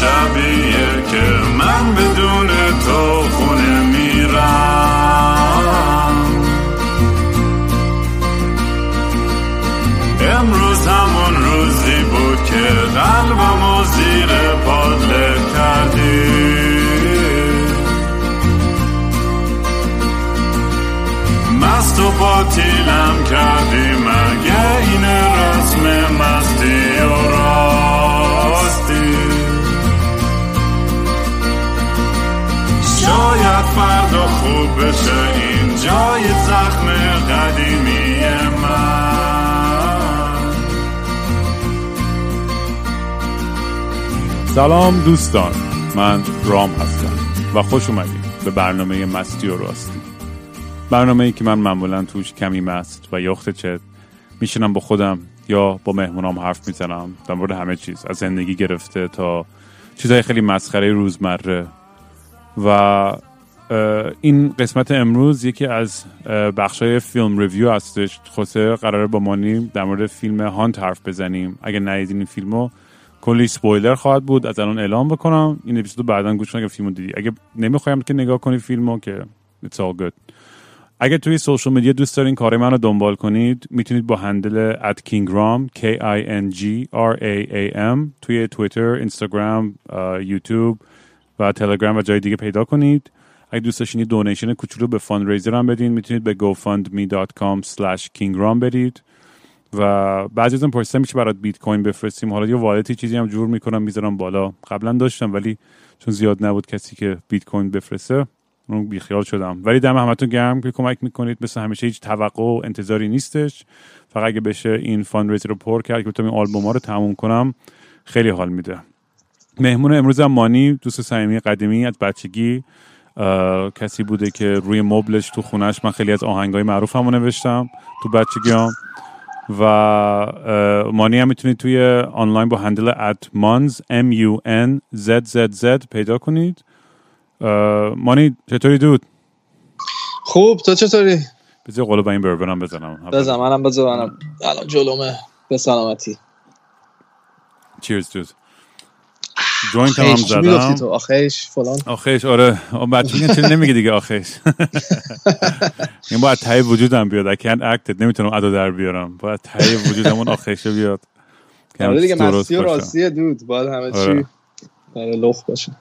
شبیه که سلام دوستان من رام هستم و خوش اومدید به برنامه مستی و راستی. برنامه ای که من معمولا توش کمی مست و یخت چت میشینم با خودم یا با مهمونام حرف می‌زنم در مورد همه چیز. از زندگی گرفته تا چیزهای خیلی مسخره روزمره. و این قسمت امروز یکی از بخشای فیلم ریویو هستش. خصوصه قراره با مانی در مورد فیلم هانت حرف بزنیم. اگه ندیدین این فیلمو کلی سپویلر خواهد بود از الان اعلام بکنم. این اپیزود بعدا گوش کنید فیلمو دیدی. اگه نمی‌خوایم که نگاه کنی فیلمو که it's all good. اگه توی social media دوست دارین کار من رو دنبال کنید می‌تونید با handle at kingram k i n g r a a m توی تویتر، اینستاگرام، یوتیوب و تلگرام و جای دیگه پیدا کنید. اگه دوست داشتین donation کوچولو به fundraiser هم بدین می‌تونید به gofundme.com slash kingram برید. و بعضی ازم پرسیدن میشه برات بیت کوین بفرستیم. حالا یه والتی چیزی هم جور می‌کنم می‌ذارم بالا. قبلا داشتم ولی چون زیاد نبود کسی که بیت کوین بفرسته اون بیخیال شدم. ولی دم همتون گرم که کمک می‌کنید. مثل همیشه هیچ توقع و انتظاری نیستش. فقط اگه بشه این fundraiser رو پر کرد که بتونم این آلبوم ها رو تموم کنم خیلی حال میده. مهمون امروز هم مانی دوست صمیمی قدیمی از بچگی کسی بوده که روی مبلش تو خونش من خیلی از آهنگای معروف هم نوشتم تو بچگی هم و مانی هم می‌تونید توی آنلاین با handle at مانز m u n z z z پیدا کنید. مانی چطوری dude؟ خوب تو چطوری؟ بذار قلپ با این bourbonم بزنم. بزن منم منم. الان جلومه. به سلامتی. cheers dude. joint هم زدم. تو؟ آخیش فلان. آخیش آره. بچه چون نمیگه دیگه آخیش. این باید ته وجودم بیاد. I can't act it. نمی‌تونم ادا در بیارم. باید ته وجودم اون آخیشه بیاد آره دیگه مستی و راستیه dude. باید همه چی برهنه لخت باشه.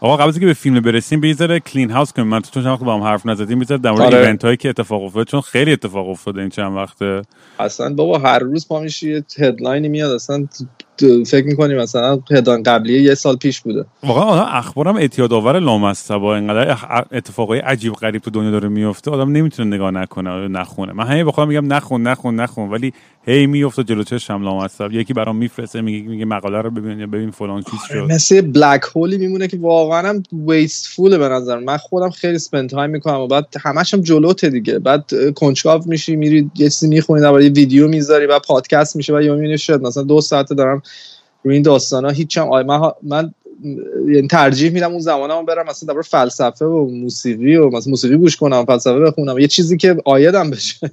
آقا قبل که به فیلم برسیم یه ذره clean house کنیم. من تو چند با هم حرف نزدیم بذار در مورد آره. event هایی که اتفاق افتاده چون خیلی اتفاق افتاده این چند وقته. اصلا بابا هر روز پا میشی یه headline ی میاد اصلا فکر می‌کنیم مثلا headline قبلی یه سال پیش بوده. واقعا اخبارم اعتیاد آور لامصب اینقدر اتفاقای عجیب غریب تو دنیا داره میفته آدم نمی‌تونه نگاه نکنه نخونه. من همین بخوام میگم نخون نخون نخون. ولی هی میفته جلو چشم لامصب یکی برام میفرسته میگه میگه مقاله رو ببین یا ببین فلان چیز شد. مثل black hole ی میمونه که واقعا هم wasteful به نظر من. خودم خیلی spend time می‌کنم و بعد همش هم جلوته دیگه. بعد کنجکاو میشی میری یه چیزی می‌خونی در یه ویدیو می‌ذاری و پادکست میشه و یا می‌بینی شد مثلا دو ساعت دارم روی این داستانا هیچم من من یعنی ترجیح میدم اون زمانم برم مثلا در فلسفه و موسیقی و مثلا موسیقی گوش کنم فلسفه بخونم یه چیزی که عایدم بشه.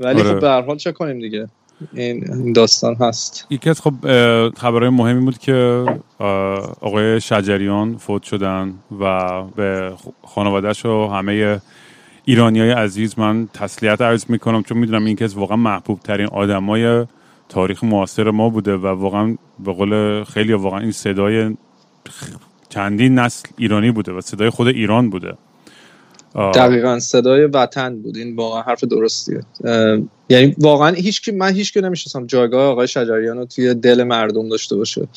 ولی خب به هر حال چه کنیم دیگه؟ این داستان هست. یکی از خب خبرهای مهمی بود که آقای شجریان فوت شدن و به خانوادهش و همه ایرانی های عزیز من تسلیت عرض می‌کنم چون می‌دونم این کس واقعا محبوب ترین آدمای تاریخ معاصر ما بوده و واقعا به قول خیلی واقعا این صدای چندین نسل ایرانی بوده و صدای خود ایران بوده. دقیقا صدای وطن بود. این واقعا حرف درستیه. یعنی واقعا هیچ کی من هیچ کی نمی‌شناسم. جایگاه آقای شجریان رو توی دل مردم داشته باشه.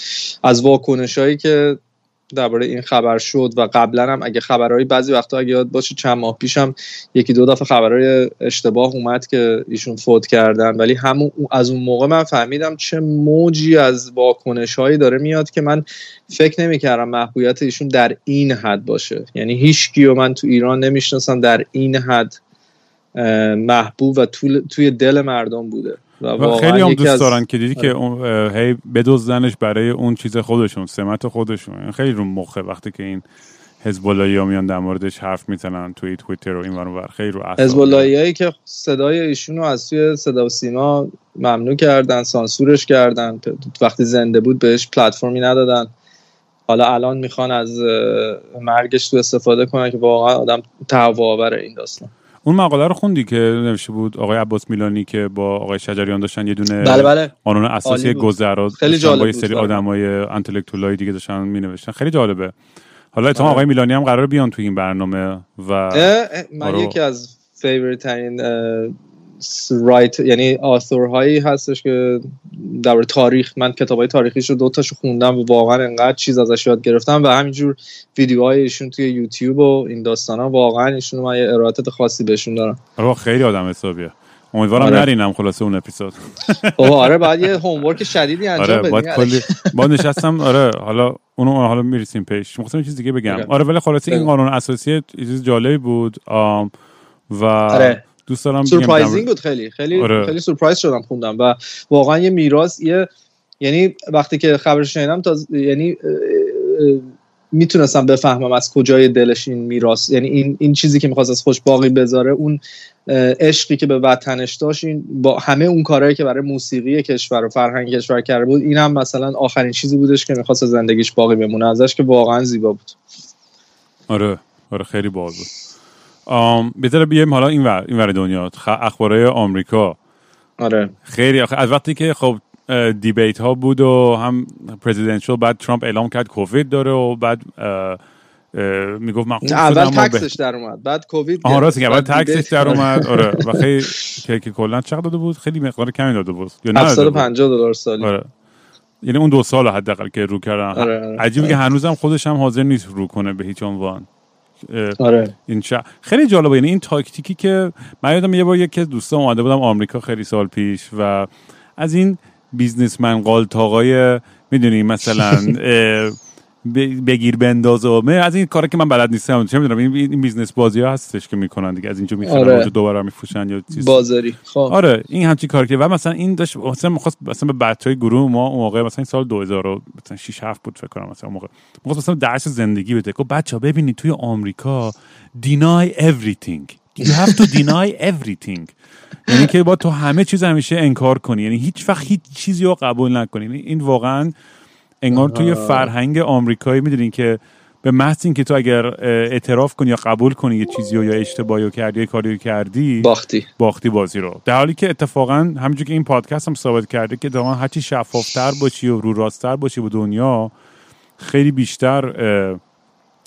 از واکنش هایی که درباره این خبر شد و قبلا هم اگه خبرهایی بعضی وقتا اگه یاد باشه چند ماه پیشم یکی دو دفعه خبرهای اشتباه اومد که ایشون فوت کردن. ولی همون از اون موقع من فهمیدم چه موجی از واکنش هایی داره میاد که من فکر نمی‌کردم محبوبیت ایشون در این حد باشه. یعنی هیچ و من تو ایران نمی‌شناسم در این حد محبوب و توی دل مردم بوده. و, خیلی هم دوست دارن که دیدی که آره. هی بدوزنش برای اون چیز خودشون سمت خودشون. خیلی رو مخه وقتی که این حزب ها میان در موردش حرف می‌زنن توی توییتر و این ور خیلی رو حزب هایی که صدای ایشون رو از توی صدا و سیما ممنوع کردن سانسورش کردن وقتی زنده بود بهش پلتفرمی ندادن. حالا الان می‌خوان از مرگش تو استفاده کنن که واقعا آدم تهوع این داستان. اون مقاله رو خوندی که نوشته بود آقای عباس میلانی که با آقای شجریان داشتن یه دونه بله بله. قانون اساسی گذرا خیلی جالب با یه سری آدمای انتלקتوالای دیگه داشتن مینوشتن خیلی جالبه حالا اتفاقا آره. آقای میلانی هم قرار بیان تو این برنامه و من آره. یکی از favorite ترین writer یعنی author هایی هستش که در تاریخ من کتاب های تاریخیش رو دوتاشو خوندم و واقعا انقدر چیز ازش یاد گرفتم و همینجور ویدیوهای ایشون توی یوتیوب و این داستان ها واقعا ایشون من یه ارادت خاصی بهشون دارم. آره خیلی آدم حسابیه. امیدوارم آره. نرینم خلاصه اون اپیزود. آره بعد یه homework شدیدی انجام آره باید کلی با نشستم آره حالا اونو حالا می‌رسیم پیش. می‌خواستم چیز دیگه بگم. آره ولی خلاصه این قانون اساسی چیز جالبی بود. و آره. دوست دارم سورپرایزینگ بود خیلی. خیلی آره. خیلی سورپرایز شدم خوندم و واقعا یه میراث یه یعنی وقتی که خبرش شنیدم تا یعنی می‌تونستم بفهمم از کجای دلش این میراث. یعنی این این چیزی که می‌خواست از خوش باقی بذاره اون عشقی که به وطنش داشت این با همه اون کارهایی که برای موسیقی کشور و فرهنگ کشور کرده بود این هم مثلا آخرین چیزی بودش که می‌خواست زندگیش باقی بمونه ازش که واقعا زیبا بود. آره. آره خیلی باز بود. بذار بیایم حالا این ور, این ور دنیا اخبارهای آمریکا. آره. خیلی از وقتی که خب دیبیت ها بود و هم پرزیدنشال بعد ترامپ اعلام کرد کووید داره و بعد می‌گفت من اول تکسش در اومد بعد کووید آها راست اول تکسش در اومد آره. و خیلی که, که کلا چقدر داده بود؟ خیلی مقدار کمی داده بود. یا 750 دلار سالی. آره. یعنی اون دو سال حداقل که رو کردن. آره آره. عجیبه که هنوزم خودش هم حاضر نیست رو کنه به هیچ عنوان. آره. این خیلی جالبه. یعنی این تاکتیکی که من یادم یه بار یکی از دوستان اومده بودم آمریکا خیلی سال پیش و از این businessman قالتاقای می‌دونی مثلا بگیر بنداز و از این کارا که من بلد نیستم. چه می‌دونم این business بازی ها هستش که می‌کنن دیگه. از اینجا می‌خرن آره. دوباره میفروشن یا چیز بازاری. خب. آره این همچین کار که و مثلا این داشت مثلا می‌خواست مثلا به بچهای گروه ما اون موقع مثلا این سال 2006 7 بود فکر کنم مثلا اون موقع. می‌خواست مثلا درس زندگی بده. گفت بچا ببینید توی آمریکا deny everything. You have to deny everything. یعنی که با تو همه چیز همیشه انکار کنی. یعنی هیچ وقت هیچ چیزی رو قبول نکنی. یعنی این واقعا انگار توی فرهنگ آمریکایی می‌دونین که به محض اینکه تو اگر اعتراف کنی یا قبول کنی یه چیزی رو یا اشتباهی کردی یا کاری کردی باختی. باختی بازی رو. در حالی که اتفاقا همونجور که این پادکست هم ثابت کرده که هر هرچی شفافتر باشی و رو راستتر باشی به دنیا خیلی بیشتر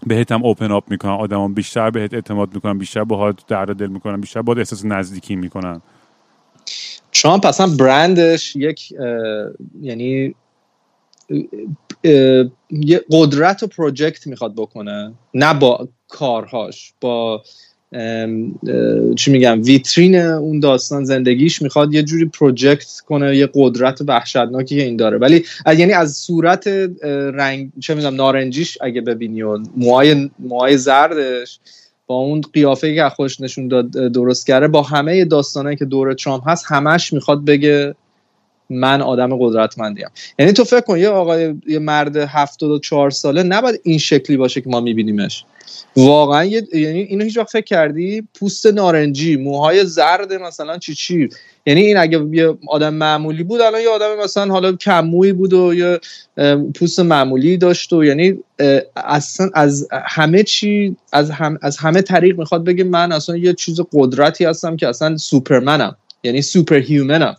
بهت هم اوپن اپ می‌کنن. آدم بیشتر بهت اعتماد می‌کنن بیشتر باهات درد دل می‌کنن بیشتر باهات احساس نزدیکی می‌کنن. ترامپ اصلا برندش یک یعنی یه قدرت و پروژکت می‌خواد بکنه. نه با کارهاش با چی میگم ویترین اون داستان زندگیش می‌خواد یه جوری پروژکت کنه یه قدرت وحشتناکی که این داره. ولی یعنی از صورت رنگ چه می‌دونم نارنجیش اگه ببینی و موهای موهای زردش با اون قیافه که خودش نشون داد درست کرده با همه داستانه که دور ترامپ هست همش می‌خواد بگه من آدم قدرتمندیم. یعنی تو فکر کن یه آقای یه مرد 74 ساله نباید این شکلی باشه که ما میبینیمش. واقعا یعنی اینو هیچ وقت فکر کردی؟ پوست نارنجی موهای زرد مثلا چی چی؟ یعنی این اگه یه آدم معمولی بود الان یه آدم مثلا حالا کمویی بود و یه پوست معمولی داشت و یعنی اصلا از همه چی از, هم از همه طریق می‌خواد بگه من اصلا یه چیز قدرتی هستم که اصلا سوپرمنم. یعنی سوپر هیومنم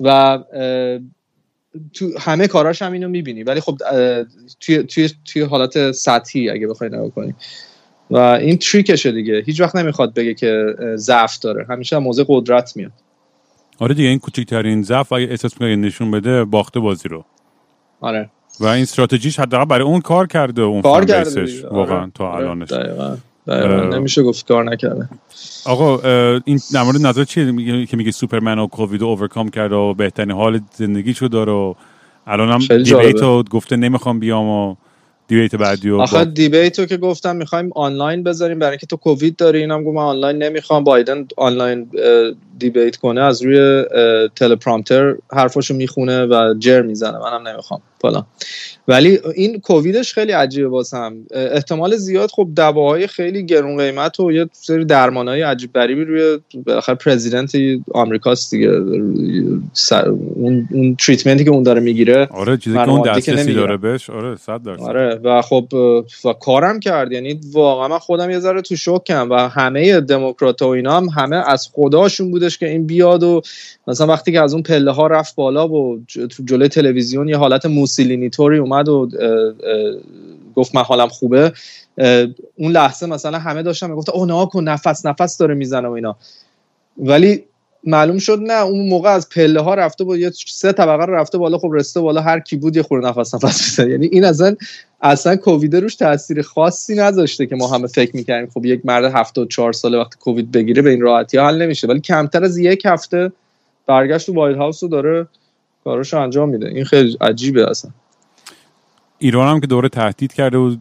و تو همه کاراش هم اینو می‌بینی. ولی خب توی, توی, توی حالت سطحی اگه بخوای نگاه کنی. و این تریکشه دیگه. هیچ وقت نمی‌خواد بگه که ضعف داره. همیشه موضع قدرت میاد. آره دیگه این کوچکترین ضعف اگه احساس می‌کنه نشون بده باخته بازی رو. آره. و این استراتژیش حداقل برای اون کار کرده اون کار کرده واقعا آره. تا آره. الانش. نمیشه گفت کار نکرده. آقا این در مورد نظر چیه که میگه سوپرمن و کووید اوورکام کرده و بهترین حال زندگیشو داره و الان هم دیبیت گفته نمی‌خوام بیام و دیبیت بعدی و آخه دیبیت که گفتم می‌خوایم آنلاین بذاریم. برای اینکه تو کووید داری اینم گفت من آنلاین نمی‌خوام. بایدن آنلاین دیبیت کنه از روی تلپرامتر حرفاشو می‌خونه و جر می‌زنه. منم نمی‌خوام. فلان ولی این کوویدش خیلی عجیبه واسم احتمال زیاد خب دواهای خیلی گرون قیمت و یه سری درمانهای عجیب بریبی روی بالاخره پرزیدنت آمریکاست دیگه. اون اون تریتمنتی که اون داره می‌گیره آره چیزی که اون دسترسی داره بهش. آره 100 درصد. آره و خب و کارم کرد. یعنی واقعا من خودم یه ذره تو شوکم و همه دموکرات و اینا هم همه از خداشون بودش که این بیاد و مثلا وقتی که از اون پله ها رفت بالا و جلوی تلویزیون یه حالت موسولینی توری اومد و گفت من حالم خوبه اون لحظه مثلا همه داشتن می‌گفت او نه کن نفس نفس داره می‌زنه و اینا. ولی معلوم شد نه اون موقع از پله ها رفته بود یه سه طبقه رو رفته بالا خب رسته بالا هر کی بود یه خورده نفس نفس می‌زنه یعنی این اصلا اصلا کووید روش تاثیر خاصی نذاشته که ما همه فکر می‌کردیم. خب یک مرد 74 ساله وقتی کووید بگیره به این راحتی حل نمیشه. ولی کمتر از یک هفته برگشت تو وایت هاوس رو داره کاراشو انجام میده. این خیلی عجیبه اصلا. ایران هم که دوره تهدید کرده و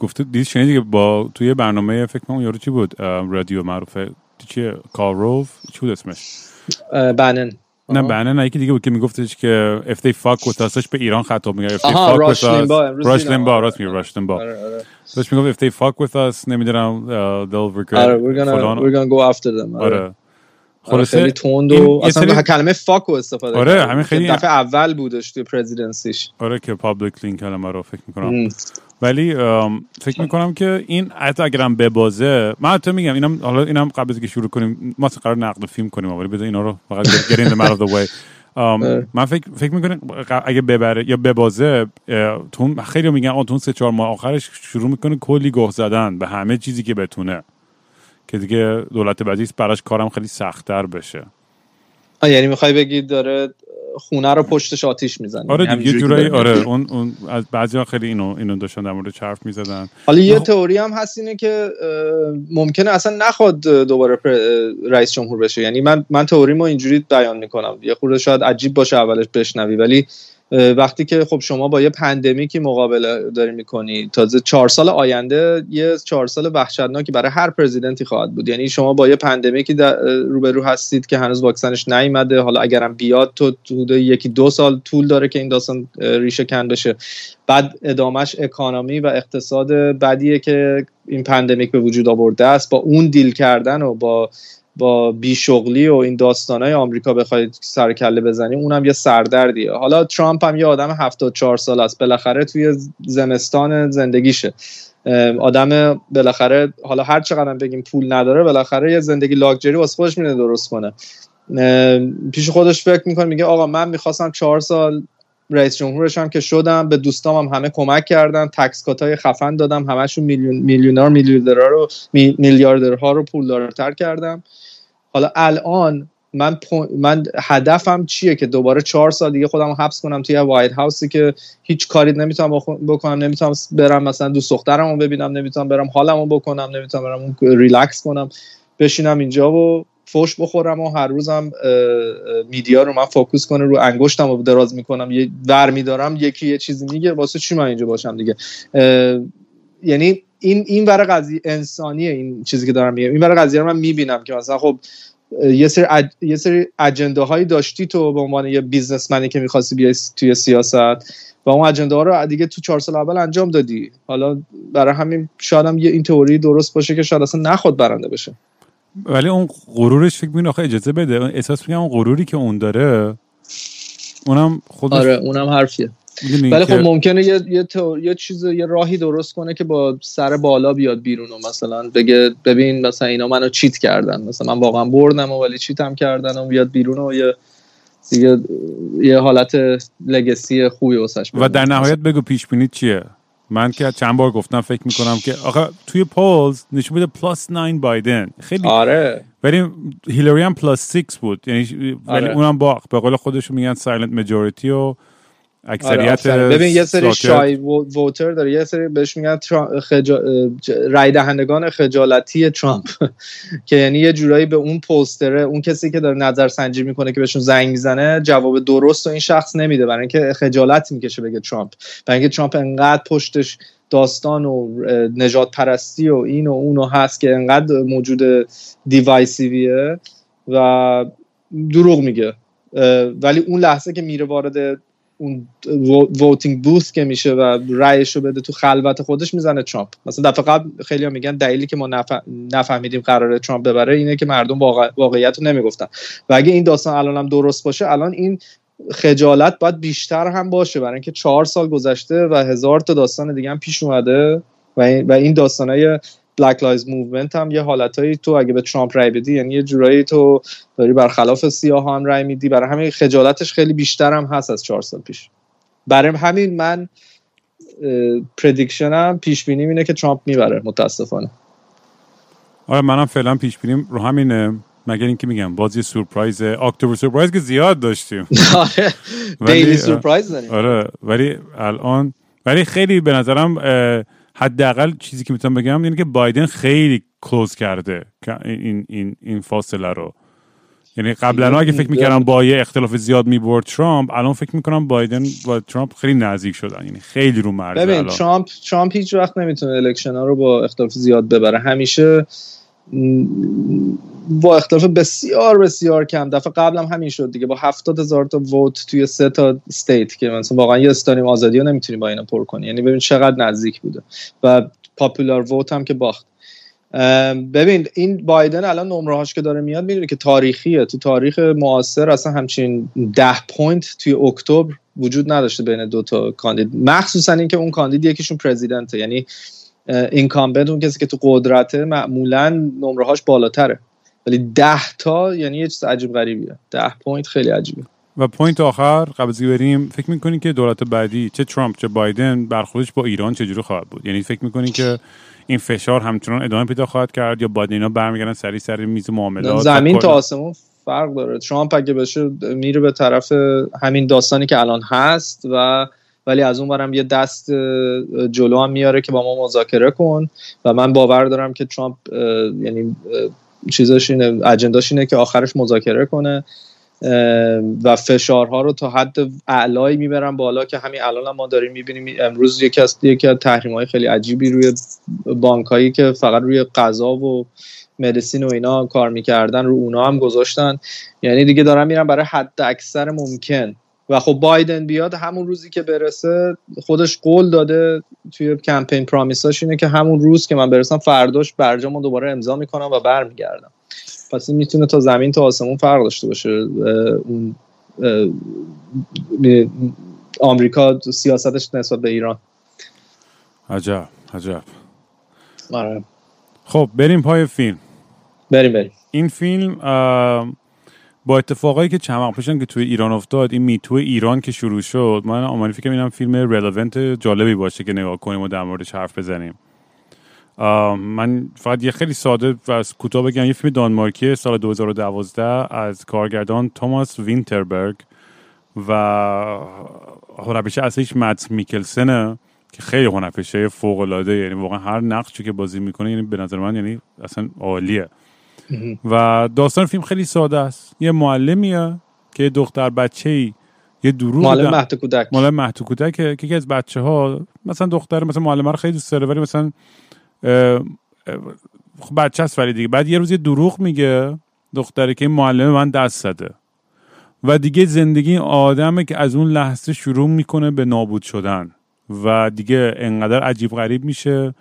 گفته دید شنیدی که با توی برنامه فکر کنم یارو چی بود؟ رادیو معروفه. چیه؟ کاروف چی بود اسمش؟ بنن. نه بنن نه یکی دیگه بود که میگفتش که if they fuck with us به ایران خطاب میگه if they fuck with us. راش لیمبا راست میگه راش لیمبا داشت می‌گفت if they fuck with us نمی‌دونم they'll regret آره we're gonna, we're gonna go after them آره. خلاصه خیلی تند و اصلا کلمه fuck استفاده آره همین خیلی دفعه اول بودش توی presidency ش آره که publicly این کلمه رو فکر می‌کنم. ولی فکر می‌کنم که این حتی اگرم ببازه من حتی میگم اینم حالا اینم قبل از که شروع کنیم ما قرار نقد فیلم کنیم ولی بذار اینا رو فقط اینا out of the way. من فکر فکر می‌کنم اگه ببره یا ببازه تون خیلی میگن اون تون سه چهار ماه آخرش شروع می‌کنه کلی گوه زدن به همه چیزی که بتونه. که دیگه دولت بعدی براش کارم خیلی سختتر بشه. یعنی می‌خوای بگی داره خونه رو پشتش آتیش می‌زنه آره دیگه جورایی آره اون اون از بعضی خیلی اینو اینو داشتن در مورد حرف می‌زدن. حالا یه تئوری هم هست اینه که ممکنه اصلا نخواد دوباره رئیس جمهور بشه. یعنی من من تئوریمو اینجوری بیان می‌کنم. یه خورده شاید عجیب باشه اولش بشنوی ولی وقتی که خب شما با یه پندمیکی مقابله داری می‌کنی تازه چهار سال آینده یه چهار سال وحشتناکی برای هر پرزیدنتی خواهد بود. یعنی شما با یه پندمیکی روبرو هستید که هنوز واکسنش نیومده. حالا اگرم بیاد تو حدود یکی دو سال طول داره که این داستان ریشه کن بشه. بعد ادامش economy و اقتصاد بدیه که این pandemic به وجود آورده است. با اون deal کردن و با با بیشغلی و این های آمریکا بخواید سر کله بزنیم اونم یه سردردیه. حالا ترامپ هم یه آدم 74 سال است. بالاخره توی زمستان زندگیشه. آدم بالاخره حالا هر چقدر بگیم پول نداره بالاخره یه زندگی لاکچری واسه خودش میره درست کنه. پیش خودش فکر می‌کنه میگه آقا من می‌خواستم چهار سال رئیس جمهورش هم که شدم به دوستام هم همه کمک کردم تکس های خفن دادم همشون میلیون میلیونر میلیاردرها رو میلیاردرها رو پولدارتر کردم. حالا الان من من هدفم چیه که دوباره چهار سال دیگه خودم رو حبس کنم توی وایت هاوسی که هیچ کاری نمی‌تونم بکنم نمی‌تونم برم مثلا دوست دخترم رو ببینم نمی‌تونم برم حالم رو بکنم نمی‌تونم برم ریلکس کنم بشینم اینجا و فوش بخورم و هر روزم media رو من focus کنه رو انگشتم رو دراز می‌کنم یه ور میدارم یکی یه چیزی میگه واسه چی من اینجا باشم دیگه؟ یعنی این این برای قضیه انسانیه این چیزی که دارم میگم. این برای قضیه رو من می‌بینم که مثلا خب یه سری اج... یه سری agenda داشتی تو به عنوان یه businessman ی که می‌خواستی بیای توی سیاست و اون اجنده ها رو دیگه تو چهار سال اول انجام دادی. حالا برای همین شاید هم یه این تئوری درست باشه که شاید اصلا نخود برنده بشه. ولی اون غرورش فکر می‌کنه اجازه بده. احساس میگم اون غروری که اون داره اونم خودش آره اونم حرفیه. ولی خب ممکنه یه یه, یه چیز یه راهی درست کنه که با سر بالا بیاد بیرون و مثلا بگه ببین مثلا اینا منو چیت کردن. مثلا من واقعا بردم و ولی چیتم کردن و بیاد بیرون و یه دیگه یه حالت legacy خوبی واسش و در نهایت بگو پیش بینی چیه؟ من که چند بار گفتم فکر می‌کنم که آخه توی polls نشون میده plus 9 بایدن خیلی آره. ولی هیلاری هم plus 6 بود. یعنی ولی آره. اونم با به قول خودشون میگن silent majority و اکثریت آره ببین یه سری shy voter داره. یه سری بهش میگن خجا... رای دهندگان خجالتی ترامپ. که یعنی یه جورایی به اون pollster ه اون کسی که داره نظر سنجی می‌کنه که بهشون زنگ می‌زنه جواب درست و این شخص نمیده. برای اینکه خجالت می‌کشه بگه ترامپ. برای اینکه ترامپ انقدر پشتش داستان و نژاد پرستی و این و اون هست که انقدر موجود divisive یه و دروغ میگه. ولی اون لحظه که میره وارد اون voting booth که میشه و رأیش رو بده تو خلوت خودش می‌زنه ترامپ. مثلا دفعه قبل خیلی میگن دلیلی که ما نفهمیدیم قراره ترامپ ببره اینه که مردم واقعیت رو نمی‌گفتن. و اگه این داستان الان هم درست باشه الان این خجالت باید بیشتر هم باشه. برای اینکه چهار سال گذشته و هزار تا داستان دیگه هم پیش اومده و و این داستانای Black Lives Movement هم یه حالتایی تو اگه به ترامپ رای بدی یعنی یه جورایی تو داری برخلاف سیاه هم رای میدی. برای همین خجالتش خیلی بیشتر هم هست از چهار سال پیش. برای همین من prediction م پیش بینی اینه که ترامپ می‌بره متاسفانه. آره منم فعلا پیش بینیم. رو همینه. مگر اینکه میگم بازی سورپرایز اکتبر سورپرایز که زیاد داشتیم. آره daily surprise داریم. آره ولی الان ولی خیلی به نظرم حداقل چیزی که می‌تونم بگم اینه که بایدن خیلی close کرده این این این فاصله رو. یعنی قبلا اگه فکر می‌کردم با یه اختلاف زیاد می‌برد ترامپ الان فکر می‌کنم بایدن با ترامپ خیلی نزدیک شدن. یعنی خیلی رو مرز ببین ترامپ ترامپ هیچ وقت نمی‌تونه election ها رو با اختلاف زیاد ببره. همیشه با اختلاف بسیار بسیار کم. دفعه قبلم همین شد دیگه. با هفتاد هزار تا vote توی سه تا state که مثلا واقعا یه استادیوم آزادی رو نمی‌تونی با اینا پر کنی یعنی ببین چقدر نزدیک بوده و popular vote هم که باخت. ببین این بایدن الان نمرهاش که داره میاد می‌دونه که تاریخیه. تو تاریخ معاصر اصلا همچین ده point توی اکتبر وجود نداشته بین دو تا کاندید. مخصوصا اینکه اون کاندید یکیشون president ه یعنی incumbent اون کسی که تو قدرته معمولا نمرهاش بالاتره. ولی ده تا یعنی یه چیز عجیب غریبیه. ده point خیلی عجیبه. و point آخر قبل از بریم فکر می‌کنین که دولت بعدی چه ترامپ چه بایدن برخوردش با ایران چجوری خواهد بود؟ یعنی فکر می‌کنین که این فشار همچنان ادامه پیدا خواهد کرد یا باید اینا برمیگردن سر سر میز معاملات زمین تا آسمون فرق داره. ترامپ اگه بشه میره به طرف همین داستانی که الان هست و ولی از اون برم یه دست جلو هم میاره که با ما مذاکره کن. و من باور دارم که ترامپ یعنی چیزش اینه اجنداش اینه که آخرش مذاکره کنه. و فشارها رو تا حد اعلایی می‌برن بالا که همین الان ما داریم می‌بینیم. امروز یکی از یکی از تحریم های خیلی عجیبی روی بانک هایی که فقط روی غذا و مدیسین و اینا کار می‌کردن رو اونا هم گذاشتن. یعنی دیگه دارن میرن برای حد اکثر ممکن. و خب بایدن بیاد همون روزی که برسه خودش قول داده توی کمپین پرامیساش اینه که همون روز که من برسم فرداش برجامو دوباره امضا می‌کنم و برمیگردم. پس این می‌تونه تا زمین تا آسمون فرق داشته باشه. اون آمریکا سیاستش نسبت به ایران. عجب عجب. آره. خب بریم پای فیلم. بریم بریم. این فیلم با اتفاقایی که چند وقت که توی ایران افتاد این میتو ایران که شروع شد من آمانی فکر اینم فیلم رلوونت جالبی باشه که نگاه کنیم و در موردش حرف بزنیم. من فقط یه خیلی ساده و از کوتاه بگم یه فیلم دانمارکی سال 2012 از کارگردان توماس وینتربرگ و هنرپیشه اصلیش مت میکلسنه که خیلی هنرپیشه فوق العاده یعنی واقعا هر نقشی که بازی می‌کنه یعنی به نظر من یعنی اصلا عالیه. و داستان فیلم خیلی ساده است. یه معلمیه که دختر بچه ای یه دروغ معلم مهد کودک. معلم مهد کودک که یکی از بچه ها مثلا دختر مثلا معلم رو خیلی دوست داره ولی مثلا خب بچه است ولی دیگه. بعد یه روز یه دروغ میگه دختره که این معلم من دست زده. و دیگه زندگی آدمه که از اون لحظه شروع می‌کنه به نابود شدن. و دیگه انقدر عجیب غریب میشه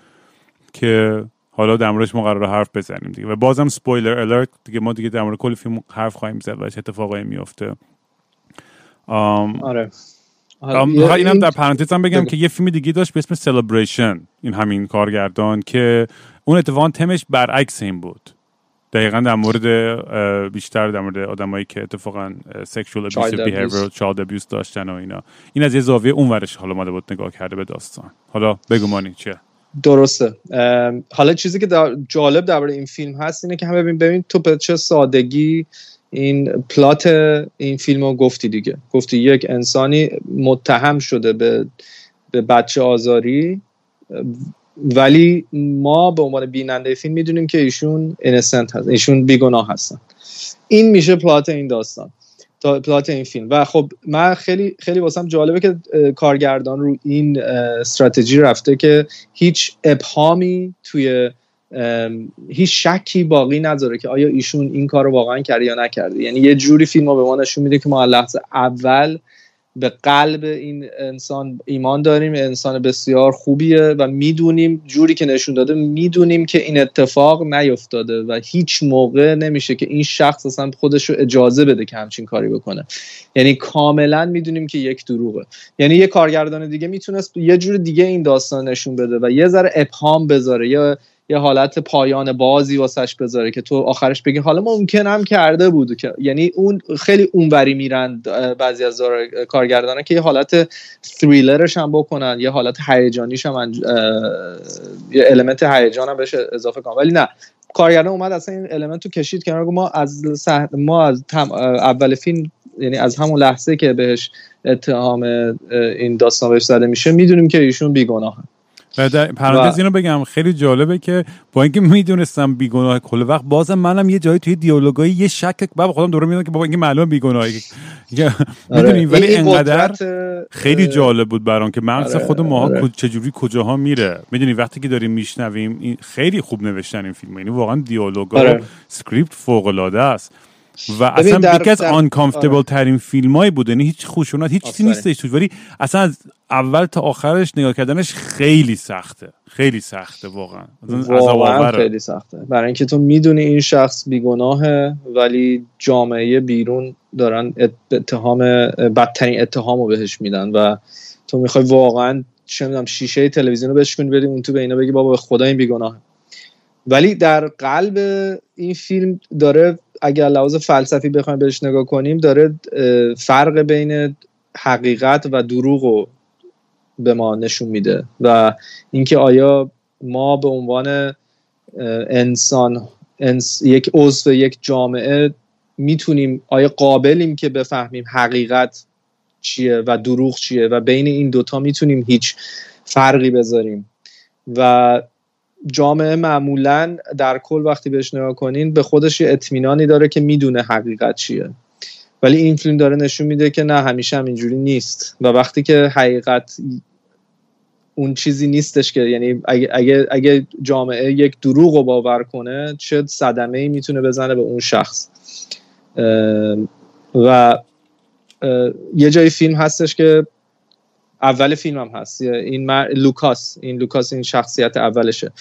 که حالا در موردش ما قرار حرف بزنیم دیگه. و بازم سپویلر الرت دیگه ما دیگه در مورد کل فیلم حرف خواهیم زد و چه اتفاقایی میفته آره. اینم در پرانتز هم بگم که یه فیلم دیگه داشت به اسم سلبریشن این همین کارگردان که اون اتفاقا تمش برعکس این بود. دقیقا در مورد بیشتر در مورد آدمایی که اتفاقا سکشوال ابیوس بیهیویر چالد ابیوس داشتن و اینا. این از یه زاویه اون ورش حالا ماده بود نگاه کرده به داستان. حالا بگو مانی چیه؟ درسته. حالا چیزی که در جالب درباره این فیلم هست اینه که هم ببین ببین تو به چه سادگی این پلات این فیلم رو گفتی دیگه. گفتی یک انسانی متهم شده به, به بچه آزاری ولی ما به عنوان بیننده فیلم می‌دونیم که ایشون اینسنت هست ایشون بیگناه هستن. این میشه پلات این داستان. پلات این فیلم. و خب من خیلی خیلی واسم جالبه که کارگردان رو این استراتژی رفته که هیچ ابهامی توی هیچ شکی باقی نداره که آیا ایشون این کار رو واقعا کرده یا نکرده. یعنی یه جوری فیلم رو به ما نشون میده که ما لحظه اول به قلب این انسان ایمان داریم انسان بسیار خوبیه و می‌دونیم جوری که نشون داده می‌دونیم که این اتفاق نیفتاده و هیچ موقع نمیشه که این شخص اصلا خودش رو اجازه بده که همچین کاری بکنه. یعنی کاملا می‌دونیم که یک دروغه. یعنی یه کارگردان دیگه می‌تونست یه جور دیگه این داستان نشون بده و یه ذره ابهام بذاره یا یه حالت پایان بازی واسش بذاره که تو آخرش بگی حالا ممکن هم کرده بود که یعنی اون خیلی اونوری میرن بعضی از کارگردانا که یه حالت ثریلرش هم بکنن یه حالت هیجانیش هم یه المنت هیجان هم بهش اضافه کنن. ولی نه کارگردان اومد اصلا این المنت رو کشید کنار ما از ما از اول فیلم یعنی از همون لحظه که بهش اتهام این داستان بهش زده میشه می‌دونیم که ایشون بیگناه و در پرانتز اینو بگم خیلی جالبه که با اینکه می‌دونستم بیگناه کل وقت بازم منم یه جایی توی دیالوگایی یه شک بابا خودم دوره می‌دونم که بابا اینکه معلومه بیگناهی. می‌دونی ولی انقدر خیلی جالب بود برام که مغز آره، خود ماها آره. چجوری کجاها میره. می‌دونی وقتی که داریم میشنویم خیلی خوب نوشتن این فیلم. یعنی واقعا دیالوگا آره. سکریپت فوق العاده است. و اصلا یکی از آن آره. ترین فیلم هایی بوده یعنی هیچ خوشونت هیچ چیزی نیستش توش ولی اصلا از اول تا آخرش نگاه کردنش خیلی سخته. خیلی سخته واقعا. واقعا خیلی سخته. برای اینکه تو می‌دونی این شخص بیگناهه ولی جامعه بیرون دارن اتهام بدترین اتهام رو بهش میدن و تو می‌خوای واقعا چه می‌دونم شیشه تلویزیون رو بشکنی بریم اون تو به اینا بگی بابا به خدا این بیگناهه. ولی در قلب این فیلم داره اگر لحاظ فلسفی بخوایم بهش نگاه کنیم داره فرق بین حقیقت و دروغ رو به ما نشون میده و اینکه آیا ما به عنوان انسان یک عضو یک جامعه می‌تونیم آیا قابلیم که بفهمیم حقیقت چیه و دروغ چیه و بین این دوتا می‌تونیم هیچ فرقی بذاریم؟ و جامعه معمولا در کل وقتی بهش نگاه کنین به خودش یه اطمینانی داره که می‌دونه حقیقت چیه. ولی این فیلم داره نشون میده که نه همیشه هم اینجوری نیست. و وقتی که حقیقت اون چیزی نیستش که یعنی اگه, اگه, اگه جامعه یک دروغ رو باور کنه چه صدمه ای می‌تونه بزنه به اون شخص. و یه جای فیلم هستش که اول فیلم هم هست. این لوکاس. این لوکاس این شخصیت اولشه.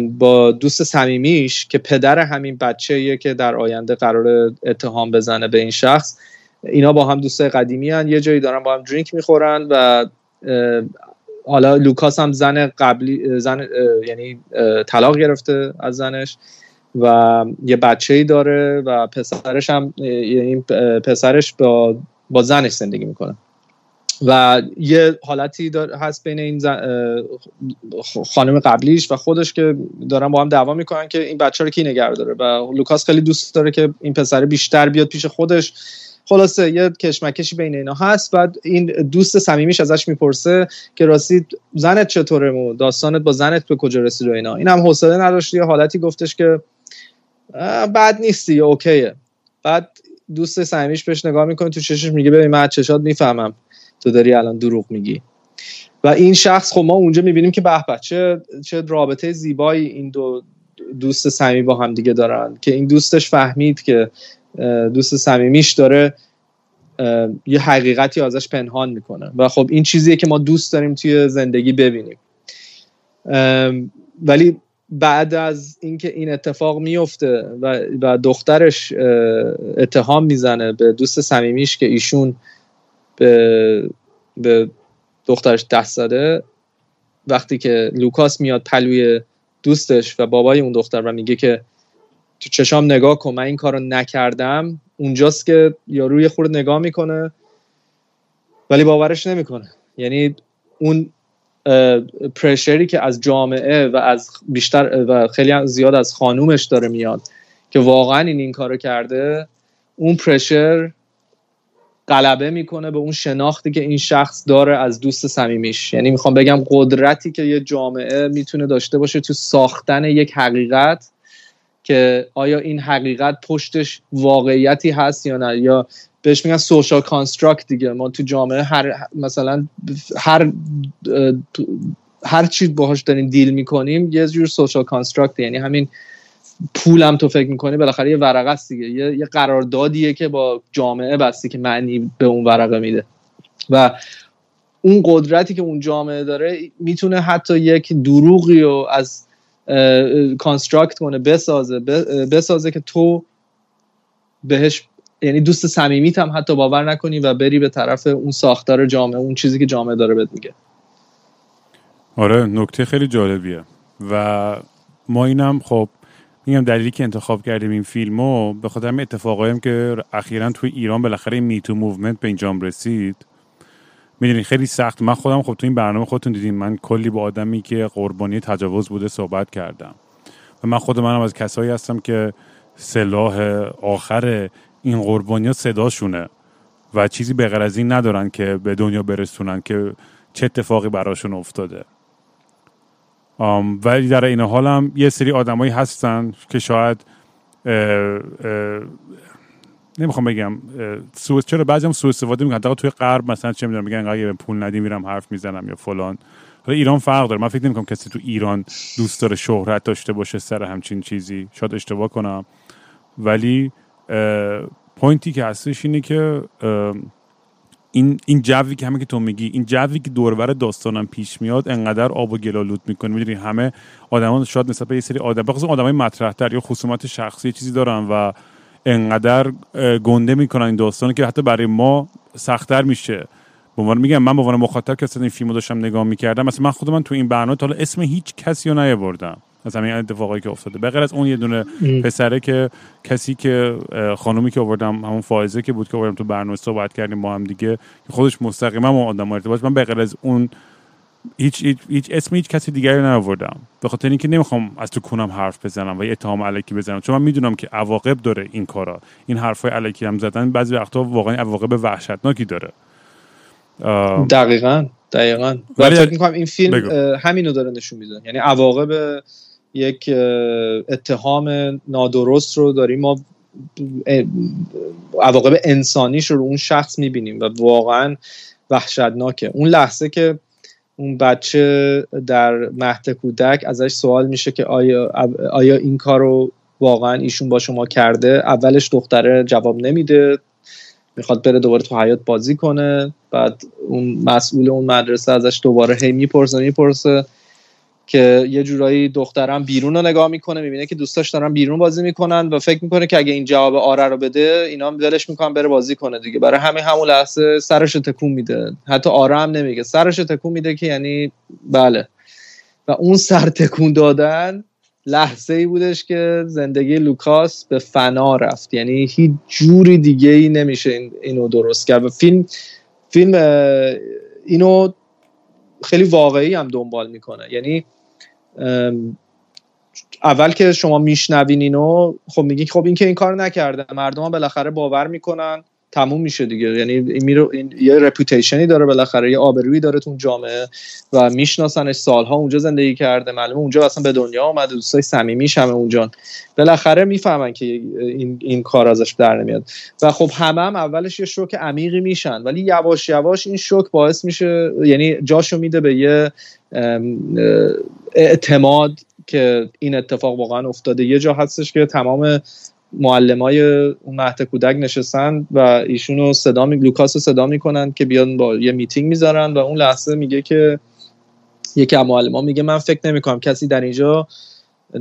با دوست صمیمیش که پدر همین بچه که در آینده قرار اتهام بزنه به این شخص اینا با هم دوستای قدیمی هن. یه جایی دارن با هم drink می‌خورن و حالا لوکاس هم زن قبلی زن یعنی طلاق گرفته از زنش و یه بچه ای داره و پسرش هم یعنی پسرش با با زنش زندگی می‌کنه. و یه حالتی هست بین این خانم قبلیش و خودش که دارن با هم دعوا می‌کنن که این بچه رو کی نگه داره. و لوکاس خیلی دوست داره که این پسر بیشتر بیاد پیش خودش. خلاصه یه کشمکشی بین اینا هست. بعد این دوست صمیمیش ازش می‌پرسه که راستی زنت چطوره مو؟ داستانت با زنت به کجا رسید و اینا. اینم حوصله نداشت. یه حالتی گفتش که بد نیستی اوکیه. بعد دوست صمیمیش بهش نگاه می‌کنه تو چشش میگه ببین من چشات می‌فهمم. تو داری الان دروغ میگی. و این شخص خب ما اونجا می‌بینیم که به چه چه رابطه زیبایی این دو دوست صمیمی با هم دیگه دارن که این دوستش فهمید که دوست صمیمیش داره یه حقیقتی ازش پنهان می‌کنه. و خب این چیزیه که ما دوست داریم توی زندگی ببینیم. ولی بعد از اینکه این اتفاق میفته و, و دخترش اتهام می‌زنه به دوست صمیمیش که ایشون به, به دخترش دست زده. وقتی که لوکاس میاد پلوی دوستش و بابای اون دختر و میگه که تو چشام نگاه کن من این کارو نکردم. اونجاست که یارو یه خورده نگاه می‌کنه ولی باورش نمی‌کنه. یعنی اون پرشری که از جامعه و از بیشتر و خیلی زیاد از خانومش داره میاد که واقعا این این کارو کرده اون پرشر غلبه می‌کنه به اون شناختی که این شخص داره از دوست صمیمیش. یعنی می‌خوام بگم قدرتی که یه جامعه می‌تونه داشته باشه تو ساختن یک حقیقت که آیا این حقیقت پشتش واقعیتی هست یا نه؟ یا بهش میگن social construct دیگه. ما تو جامعه هر مثلا هر هر چی باهاش داریم deal می‌کنیم یه جور social construct یعنی همین پول هم تو فکر می‌کنی بالاخره یه ورقه است دیگه. یه, یه قراردادیه که با جامعه بستی که معنی به اون ورقه میده. و اون قدرتی که اون جامعه داره می‌تونه حتی یک دروغی رو از construct کنه بسازه بسازه که تو بهش یعنی دوست صمیمیت هم حتی باور نکنی و بری به طرف اون ساختار جامعه اون چیزی که جامعه داره بهت میگه. آره نکته خیلی جالبیه. و ما اینم خب میگم دلیلی که انتخاب کردیم این فیلمو به خاطر اتفاقایی که اخیرا توی ایران بالاخره Me Too movement به اینجام رسید. می‌دونی خیلی سخت. من خودم خب تو این برنامه خودتون دیدین. من کلی با آدمی که قربانی تجاوز بوده صحبت کردم. و من خود منم از کسایی هستم که سلاح آخر این قربانی ها صداشونه و چیزی به از این ندارن که به دنیا برسونن که چه اتفاقی براشون افتاده. ولی در این حال هم یه سری آدمایی هستن که شاید نمی‌خوام بگم سو چرا بعضی هم سوء استفاده می‌کنن؟ توی غرب مثلا چه می‌دونم میگن اگه پول ندی میرم حرف می‌زنم یا فلان. حالا ایران فرق داره. من فکر نمی‌کنم کسی تو ایران دوست داره شهرت داشته باشه سر همچین چیزی. شاید اشتباه کنم. ولی پوینتی که هستش اینه که این این جوی که همه که تو میگی این جوی که دورور داستانم پیش میاد انقدر آب و گلالود می‌کنه. می‌دونی همه آدمان شاید نسبت به یه سری آدم بخصوص آدمای مطرح تر یا خصومات شخصی چیزی دارن و انقدر گنده می‌کنن این داستانی که حتی برای ما سختتر میشه. به عنوان میگم من به عنوان مخاطب که این فیلمو داشتم نگاه می‌کردم مثلا من خود من تو این برنامه تا اسم هیچ کسی رو نیاوردم. از همین اتفاقایی که افتاده. به از اون یه دونه پسره که کسی که خانومی که آوردم همون فائزه که بود که آوردم تو برنامه صحبت کردیم با هم دیگه خودش مستقیما با آدم ارتباط من به از اون هیچ, هیچ, هیچ اسم هیچ کسی دیگری نیاوردم. به خاطر اینکه نمی‌خوام از تو کنم حرف بزنم و یه اتهام علکی بزنم چون من می‌دونم که عواقب داره این کارا. این حرفای علکی هم زدن بعضی وقتا واقعا عواقب وحشتناکی داره. دقیقا دقیقا. ولی فکر می‌کنم این فیلم همینو داره نشون میده. یعنی عواقب یک اتهام نادرست رو داریم. ما عواقب انسانیش رو اون شخص می‌بینیم و واقعا وحشتناکه. اون لحظه که اون بچه در مهد کودک ازش سوال میشه که آیا, آیا این کار رو واقعا ایشون با شما کرده؟ اولش دختره جواب نمیده. می‌خواد بره دوباره تو حیات بازی کنه. بعد اون مسئول اون مدرسه ازش دوباره هی می‌پرسه می‌پرسه. که یه جورایی دخترم بیرون رو نگاه می‌کنه می‌بینه که دوستاش دارن بیرون بازی می‌کنن و فکر می‌کنه که اگه این جواب آره رو بده اینا هم دلش می‌کنن بره بازی کنه دیگه. برای همه همون لحظه سرش تکون میده. حتی آره هم نمیگه. سرش تکون میده که یعنی بله. و اون سر تکون دادن لحظه ای بودش که زندگی لوکاس به فنا رفت. یعنی هیچ جوری دیگه ای نمیشه اینو درست کرد. و فیلم فیلم اینو خیلی واقعی هم دنبال می‌کنه. یعنی اول که شما میشنوین اینو خب میگین خب این که این کار نکرده مردم بالاخره باور می‌کنن. تموم میشه دیگه. یعنی این, این یه reputation ی داره بالاخره یه آبرویی داره تو جامعه و میشناسنش سالها اونجا زندگی کرده. معلومه اونجا اصلا به دنیا اومده دوستای صمیمیش همه اونجا بالاخره می‌فهمن که این, این کار ازش در نمیاد. و خب همه هم اولش یه شوک عمیقی میشن ولی یواش یواش این شوک باعث میشه یعنی جاشو میده به یه اعتماد که این اتفاق واقعا افتاده. یه جا هستش که تمام معلمای اون مهد کودک نشستن و ایشونو صدا می لوکاس رو صدا می‌کنن که بیان با یه میتینگ می‌ذارن و اون لحظه میگه که یکی از معلمان میگه من فکر نمی‌کنم کسی در اینجا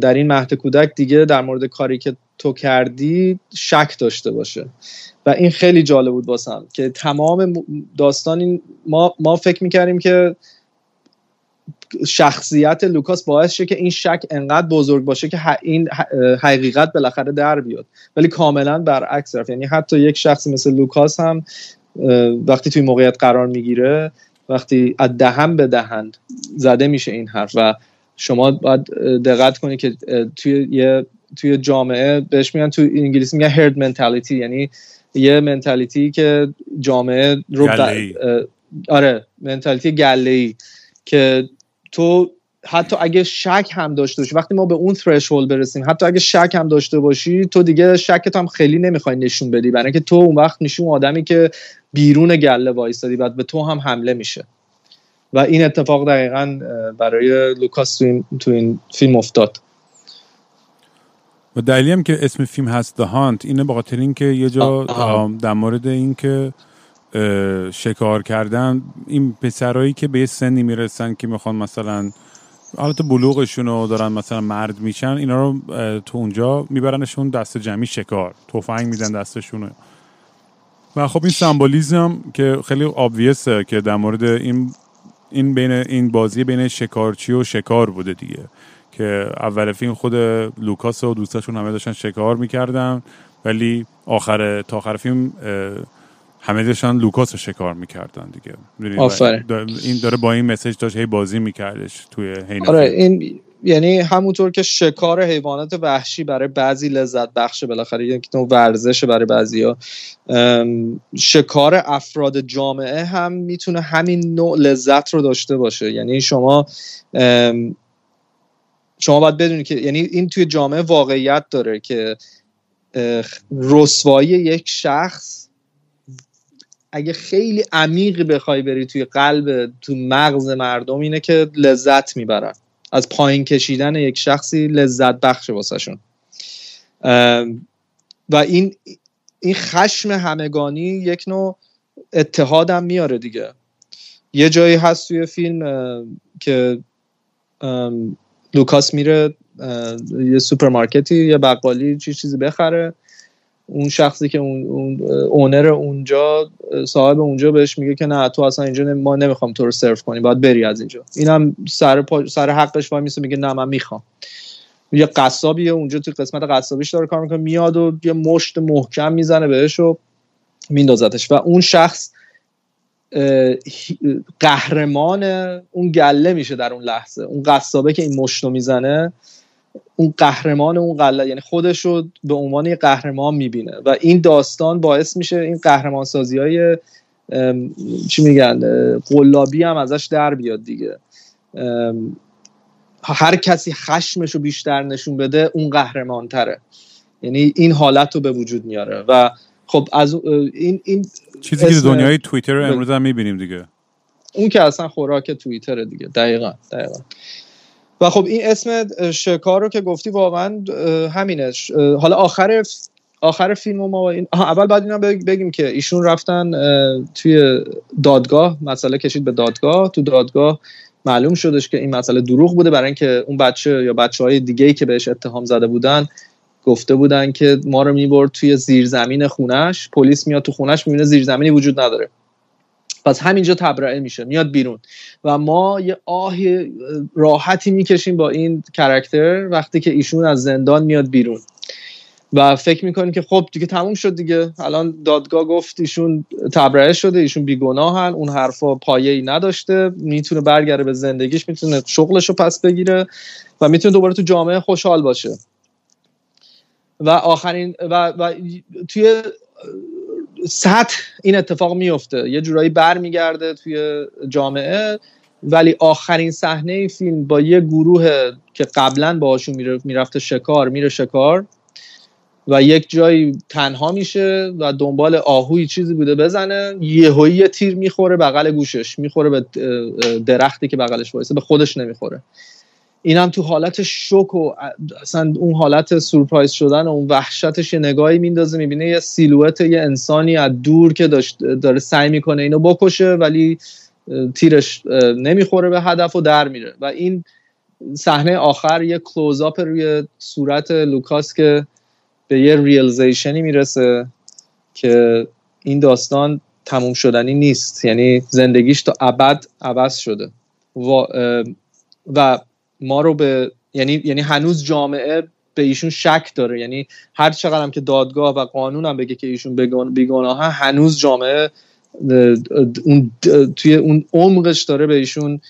در این مهد کودک دیگه در مورد کاری که تو کردی شک داشته باشه. و این خیلی جالب بود واسم که تمام داستان ما ما فکر می‌کردیم که شخصیت لوکاس باعث شه که این شک انقدر بزرگ باشه که این حقیقت بالاخره در بیاد. ولی کاملا برعکس رفت. یعنی حتی یک شخصی مثل لوکاس هم وقتی توی موقعیت قرار می‌گیره وقتی از دهن به دهن زده میشه این حرف و شما باید دقت کنید که توی یه توی جامعه بهش میگن تو انگلیسی میگن هرد منتالیتی یعنی یه منتالیتی که جامعه رو آره منتالیتی گله ای که تو حتی اگه شک هم داشته باشی وقتی ما به اون ترشول برسیم حتی اگه شک هم داشته باشی تو دیگه شکت هم خیلی نمی‌خوای نشون بدی برای اینکه تو اون وقت میشی اون آدمی که بیرون گله وایستادی بعد به تو هم حمله میشه. و این اتفاق دقیقا برای لوکاس تو این, تو این فیلم افتاد. و دلیلی هم که اسم فیلم هست The Hunt اینه به خاطر اینکه یه جا در مورد اینکه شکار کردن. این پسرایی که به سنی می‌رسن که می‌خوان مثلا حالت بلوغشون رو دارن مثلا مرد میشن اینا رو تو اونجا میبرنشون دست جمعی شکار. توفنگ میدن دستشون و خب این symbolism که خیلی obvious ـه که در مورد این این بین این بازی بین شکارچی و شکار بوده دیگه. که اول فیلم خود لوکاس و دوستاشون همه داشتن شکار می‌کردن ولی آخر تا آخر فیلم همه داشتن لوکاس رو شکار می‌کردن دیگه. این داره با این message داشت هی بازی میکردش توی هین آره این یعنی همونطور که شکار حیوانات وحشی برای بعضی لذت بخشه بالاخره یک نوع ورزش برای بعضی ها شکار افراد جامعه هم می‌تونه همین نوع لذت رو داشته باشه. یعنی شما شما باید بدونید که یعنی این توی جامعه واقعیت داره که رسوایی یک شخص اگه خیلی عمیق بخوای بری توی قلب تو مغز مردم اینه که لذت می‌برن. از پایین کشیدن یک شخصی لذت بخش واسهشون. و این این خشم همگانی یک نوع اتحادم میاره دیگه. یه جایی هست توی فیلم که لوکاس میره یه سوپرمارکتی یه بقالی چی چیزی بخره. اون شخصی که اون, اون owner اونجا صاحب اونجا بهش میگه که نه تو اصلا اینجا ما نمی‌خوام تو رو سرو کنیم باید بری از اینجا. اینم سر پا... سر حقش وای میسه میگه نه من می‌خوام. یه قصابیه اونجا تو قسمت قصابیش داره کار می‌کنه میاد و یه مشت محکم می‌زنه بهش و میندازتش. و اون شخص قهرمان اون گله میشه در اون لحظه. اون قصابه که این مشتو می‌زنه اون قهرمان اون قله یعنی خودش رو به عنوان یه قهرمان می‌بینه. و این داستان باعث میشه این قهرمان سازی های چی میگن قلابی هم ازش در بیاد دیگه. هر کسی خشمش رو بیشتر نشون بده اون قهرمان تره یعنی این حالت رو به وجود میاره. و خب از این, این چیزی که دنیای توییتر رو امروز هم می‌بینیم دیگه. اون که اصلا خوراک توییتر دیگه. دقیقا دقیقا. و خب این اسم شکار رو که گفتی واقعا همینه. حالا آخر آخر فیلم ما این اول بعد اینا بگیم که ایشون رفتن توی دادگاه مسئله کشید به دادگاه. تو دادگاه معلوم شدش که این مسئله دروغ بوده برای اینکه اون بچه یا بچه های دیگه ای که بهش اتهام زده بودن گفته بودن که ما رو می‌برد توی زیرزمین خونش پلیس میاد تو خونش می‌بینه زیرزمینی وجود نداره. پس همینجا تبرئه میشه میاد بیرون. و ما یه آه راحتی می‌کشیم با این کرکتر وقتی که ایشون از زندان میاد بیرون. و فکر می‌کنیم که خب دیگه تموم شد دیگه. الان دادگاه گفت ایشون تبرئه شده ایشون بیگناهن اون حرفا پایه ای نداشته. می‌تونه برگره به زندگیش می‌تونه شغلش رو پس بگیره و می‌تونه دوباره تو جامعه خوشحال باشه. و آخرین و, و توی سطح این اتفاق میفته یه جورایی برمیگرده توی جامعه ولی آخرین صحنه فیلم با یه گروه که قبلا باهاشون می‌رفته شکار میره شکار و یک جایی تنها میشه و دنبال آهوی چیزی بوده بزنه. یهویی یه تیر می‌خوره بغل گوشش می‌خوره به درختی که بغلش وایسه به خودش نمی‌خوره. اینم تو حالت شوک و اصلا اون حالت سورپرایز شدن و اون وحشتش یه نگاهی میندازه می‌بینه یه سیلوت یه انسانی از دور که داره سعی می‌کنه اینو بکشه ولی تیرش نمی‌خوره به هدف و در میره. و این صحنه آخر یه close-up روی صورت لوکاس که به یه realization ی می‌رسه که این داستان تموم شدنی نیست. یعنی زندگیش تا ابد عوض شده. و, و ما رو به یعنی یعنی هنوز جامعه به ایشون شک داره. یعنی هر چقدر هم که دادگاه و قانون هم بگه که ایشون بیگناه هنوز جامعه اون توی اون عمقش داره به ایشون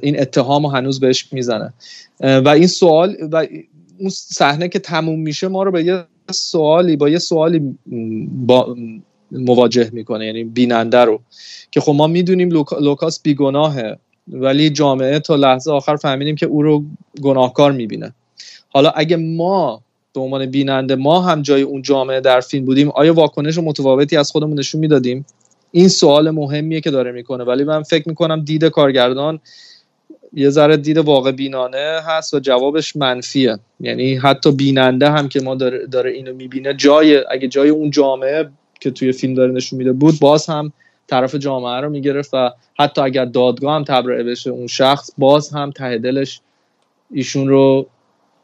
این اتهام و هنوز بهش می‌زنه. و این سوال و اون صحنه که تموم میشه ما رو به یه سوالی با یه سوالی با مواجه می‌کنه یعنی بیننده رو. که خب ما می‌دونیم لوکاس بیگناهه. ولی جامعه تا لحظه آخر فهمیدیم که او رو گناهکار می‌بینه. حالا اگه ما به عنوان بیننده ما هم جای اون جامعه در فیلم بودیم آیا واکنش متفاوتی از خودمون نشون می‌دادیم؟ این سوال مهمیه که داره می‌کنه. ولی من فکر می‌کنم دید کارگردان یه ذره دید واقع بینانه هست و جوابش منفیه. یعنی حتی بیننده هم که ما داره, داره اینو می‌بینه جای اگه جای اون جامعه که توی فیلم داره نشون میده بود باز هم طرف جامعه رو می‌گرفت و حتی اگر دادگاه هم تبرئه بشه اون شخص باز هم ته دلش ایشون رو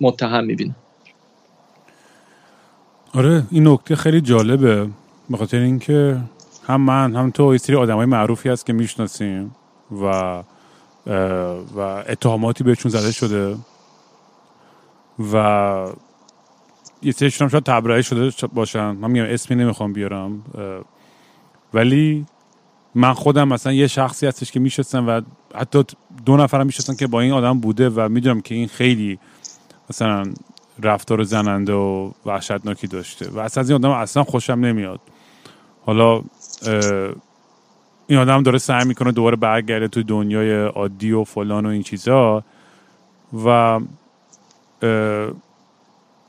متهم می‌بینه. آره این نکته خیلی جالبه. به اینکه هم من هم تو یه سری آدمای معروفی هست که می‌شناسیم و و اتهاماتی بهشون زده شده و یه سریشون هم شاید تبرئه شده باشن. من میگم اسمی نمی‌خوام بیارم ولی من خودم مثلا یه شخصی هستش که میشستم و حتی دو نفرم میشستن که با این آدم بوده و می‌دونم که این خیلی مثلا رفتار زننده و وحشتناکی داشته و اصلا از این آدم اصلا خوشم نمیاد. حالا این آدم داره سعی می‌کنه دوباره برگرده توی دنیای عادی و فلان و این چیزا و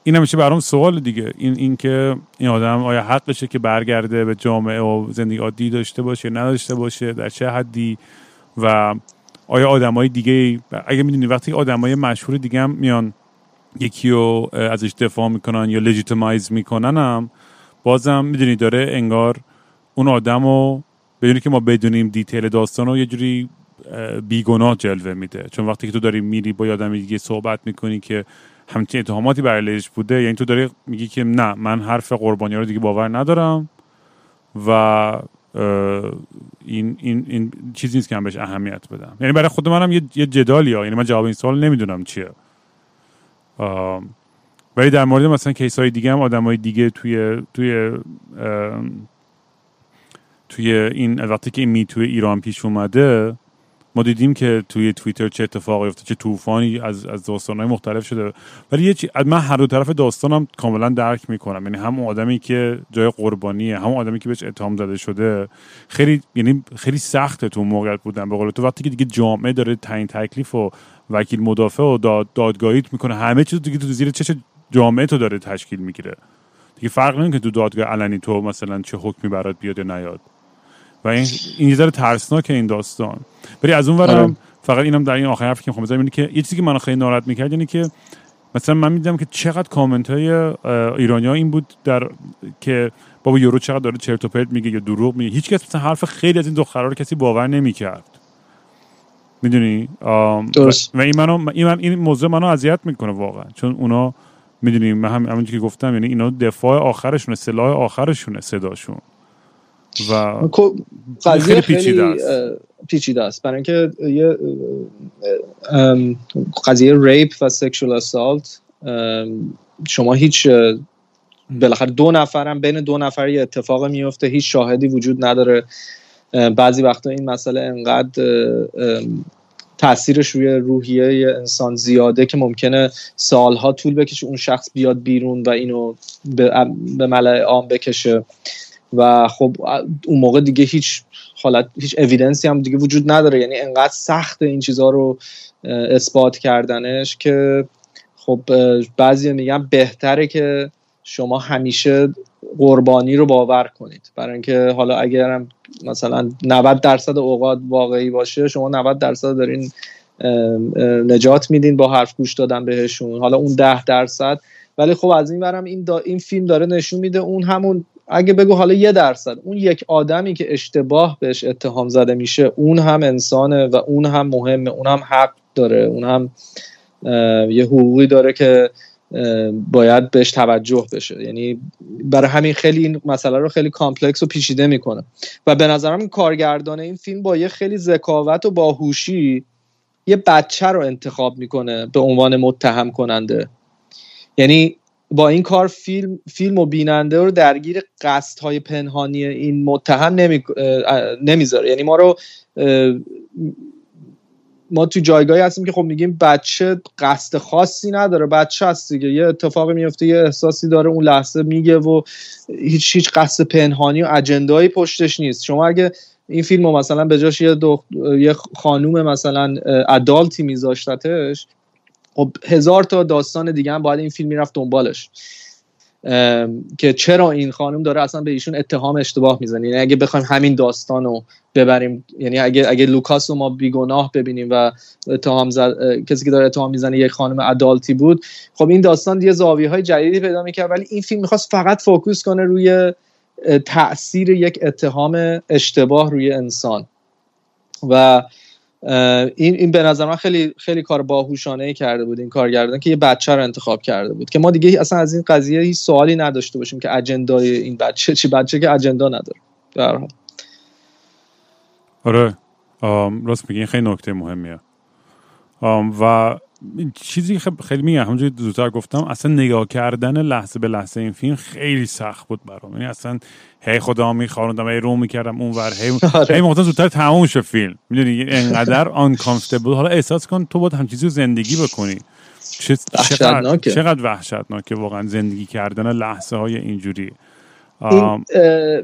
این میشه برام سوال دیگه. این اینکه این آدم آیا حقشه که برگرده به جامعه و زندگی عادی داشته باشه نداشته باشه؟ در چه حدی؟ و آیا آدمای دیگه اگه می‌دونی وقتی آدمای مشهور دیگه هم میان یکی رو ازش دفاع می‌کنن یا لجیتمایز می‌کنن هم بازم می‌دونی داره انگار اون آدم رو بدونی که ما بدونیم دیتیل داستان رو یه جوری بیگناه جلوه میده. چون وقتی که تو داری میری با آدم دیگه صحبت می‌کنی که همچین اتهاماتی برای بوده؟ یعنی تو داری میگی که نه من حرف قربانی رو دیگه باور ندارم و این, این, این چیزی نیست که من بهش اهمیت بدم. یعنی برای خود منم یه, یه جدالی ها یعنی من جواب این سوال نمی‌دونم چیه. ولی در مورد مثلا کیس های دیگه هم آدم های دیگه توی توی توی این وقتی که این میتو ایران پیش اومده ما دیدیم که توی توییتر چه اتفاقی افتاد چه طوفانی از از داستانهای مختلف شده. ولی یه چی... من هر دو طرف داستانم کاملا درک می‌کنم. یعنی هم آدمی که جای قربانیه هم آدمی که بهش اتهام زده شده خیلی یعنی خیلی سخته تو موقعیت بودن. به قول تو وقتی که دیگه جامعه داره تعیین تکلیف و وکیل مدافع و داد دادگاهیت می‌کنه همه چیز دیگه تو زیر چه جامعه تو داره تشکیل می‌گیره. دیگه فرق نمی‌کنه تو دادگاه علنی تو مثلا چه حکمی برات بیاد یا نیاد. و این این یه ذره ترسناکه این داستان. ولی از اون ورم آره. فقط اینم در این آخر حرفی که می‌خوام بزنم اینه که یه چیزی که منو خیلی ناراحت می‌کرد اینه که مثلا من می‌دیدم که چقدر کامنت های ایرانی ها این بود در که بابا یورو چقدر داره چرت و پرت میگه یا دروغ میگه. هیچ کس مثلا حرف خیلی از این دخترها رو کسی باور نمی‌کرد. می‌دونی؟ درست. و این منو این, من این موضوع منو اذیت می‌کنه واقعا. چون اونا می‌دونی من هم همونجوری که گفتم یعنی اینا دفاع آخرشونه سلاح آخرشونه صداشون. و خب، قضیه خیلی پیچیده است. برای اینکه یه قضیه ریپ و سکشوال اسالت شما هیچ بالاخره دو نفرم بین دو نفر یه اتفاق میفته هیچ شاهدی وجود نداره. بعضی وقتا این مسئله انقدر تاثیرش روی روحیه انسان زیاده که ممکنه سالها طول بکشه اون شخص بیاد بیرون و اینو به ملع عام بکشه. و خب اون موقع دیگه هیچ حالت هیچ اویدنسی هم دیگه وجود نداره. یعنی انقدر سخت این چیزها رو اثبات کردنش که خب بعضی میگن بهتره که شما همیشه قربانی رو باور کنید. برای اینکه حالا اگرم مثلا 90 درصد اوقات واقعی باشه شما 90 درصد دارین نجات میدین با حرف گوش دادن بهشون. حالا اون 10 درصد. ولی خب از این برم این, این فیلم داره نشون میده اون همون اگه بگو حالا یه درصد اون یک آدمی که اشتباه بهش اتهام زده میشه اون هم انسانه و اون هم مهمه اون هم حق داره اون هم یه حقوقی داره که باید بهش توجه بشه. یعنی برای همین خیلی این مسئله رو خیلی کامپلکس و پیچیده می‌کنه. و به نظرم کارگردان این فیلم با یه خیلی ذکاوت و باهوشی یه بچه رو انتخاب می‌کنه به عنوان متهم کننده. یعنی با این کار فیلم فیلم و بیننده رو درگیر قصد های پنهانی این متهم نمی... نمی‌ذاره. یعنی ما رو ما تو جایگاهی هستیم که خب میگیم بچه قصد خاصی نداره بچه هست دیگه. یه اتفاقی میفته یه احساسی داره اون لحظه میگه و هیچ هیچ قصد پنهانی و اجندایی پشتش نیست. شما اگه این فیلم مثلا به جاش یه, یه خانوم مثلا ادالتی میذاشتتش خب هزار تا داستان دیگه هم باید این فیلم می‌رفت دنبالش. که چرا این خانم داره اصلا به ایشون اتهام اشتباه می‌زنه؟ یعنی اگه بخوایم همین داستان رو ببریم یعنی اگه اگه لوکاس رو ما بیگناه ببینیم و اتهام کسی که داره اتهام می‌زنه یک خانم adult ی بود خب این داستان دیگه زاویه های جدیدی پیدا می‌کرد ولی این فیلم می‌خواست فقط focus کنه روی تاثیر یک اتهام اشتباه روی انسان. و این این به نظر من خیلی خیلی کار باهوشانه کرده بود این کارگردان که یه بچه رو انتخاب کرده بود که ما دیگه اصلا از این قضیه هیچ سوالی نداشته باشیم که agenda ی این بچه چی بچه که agenda نداره. در حال. آره. راست میگی خیلی نکته مهمیه. و چیزی خیلی میگم همونجوری زودتر گفتم اصلا نگاه کردن لحظه به لحظه این فیلم خیلی سخت بود برام. یعنی اصلا هی خدا میخواروندم هی رو می‌کردم اون ور هی آره. هی زودتر تموم شه فیلم. می‌دونی انقدر آن حالا احساس کن تو باید هم چیزی رو زندگی بکنی. چقدر, چقدر وحشتناکه واقعا زندگی کردن لحظه های اینجوری. این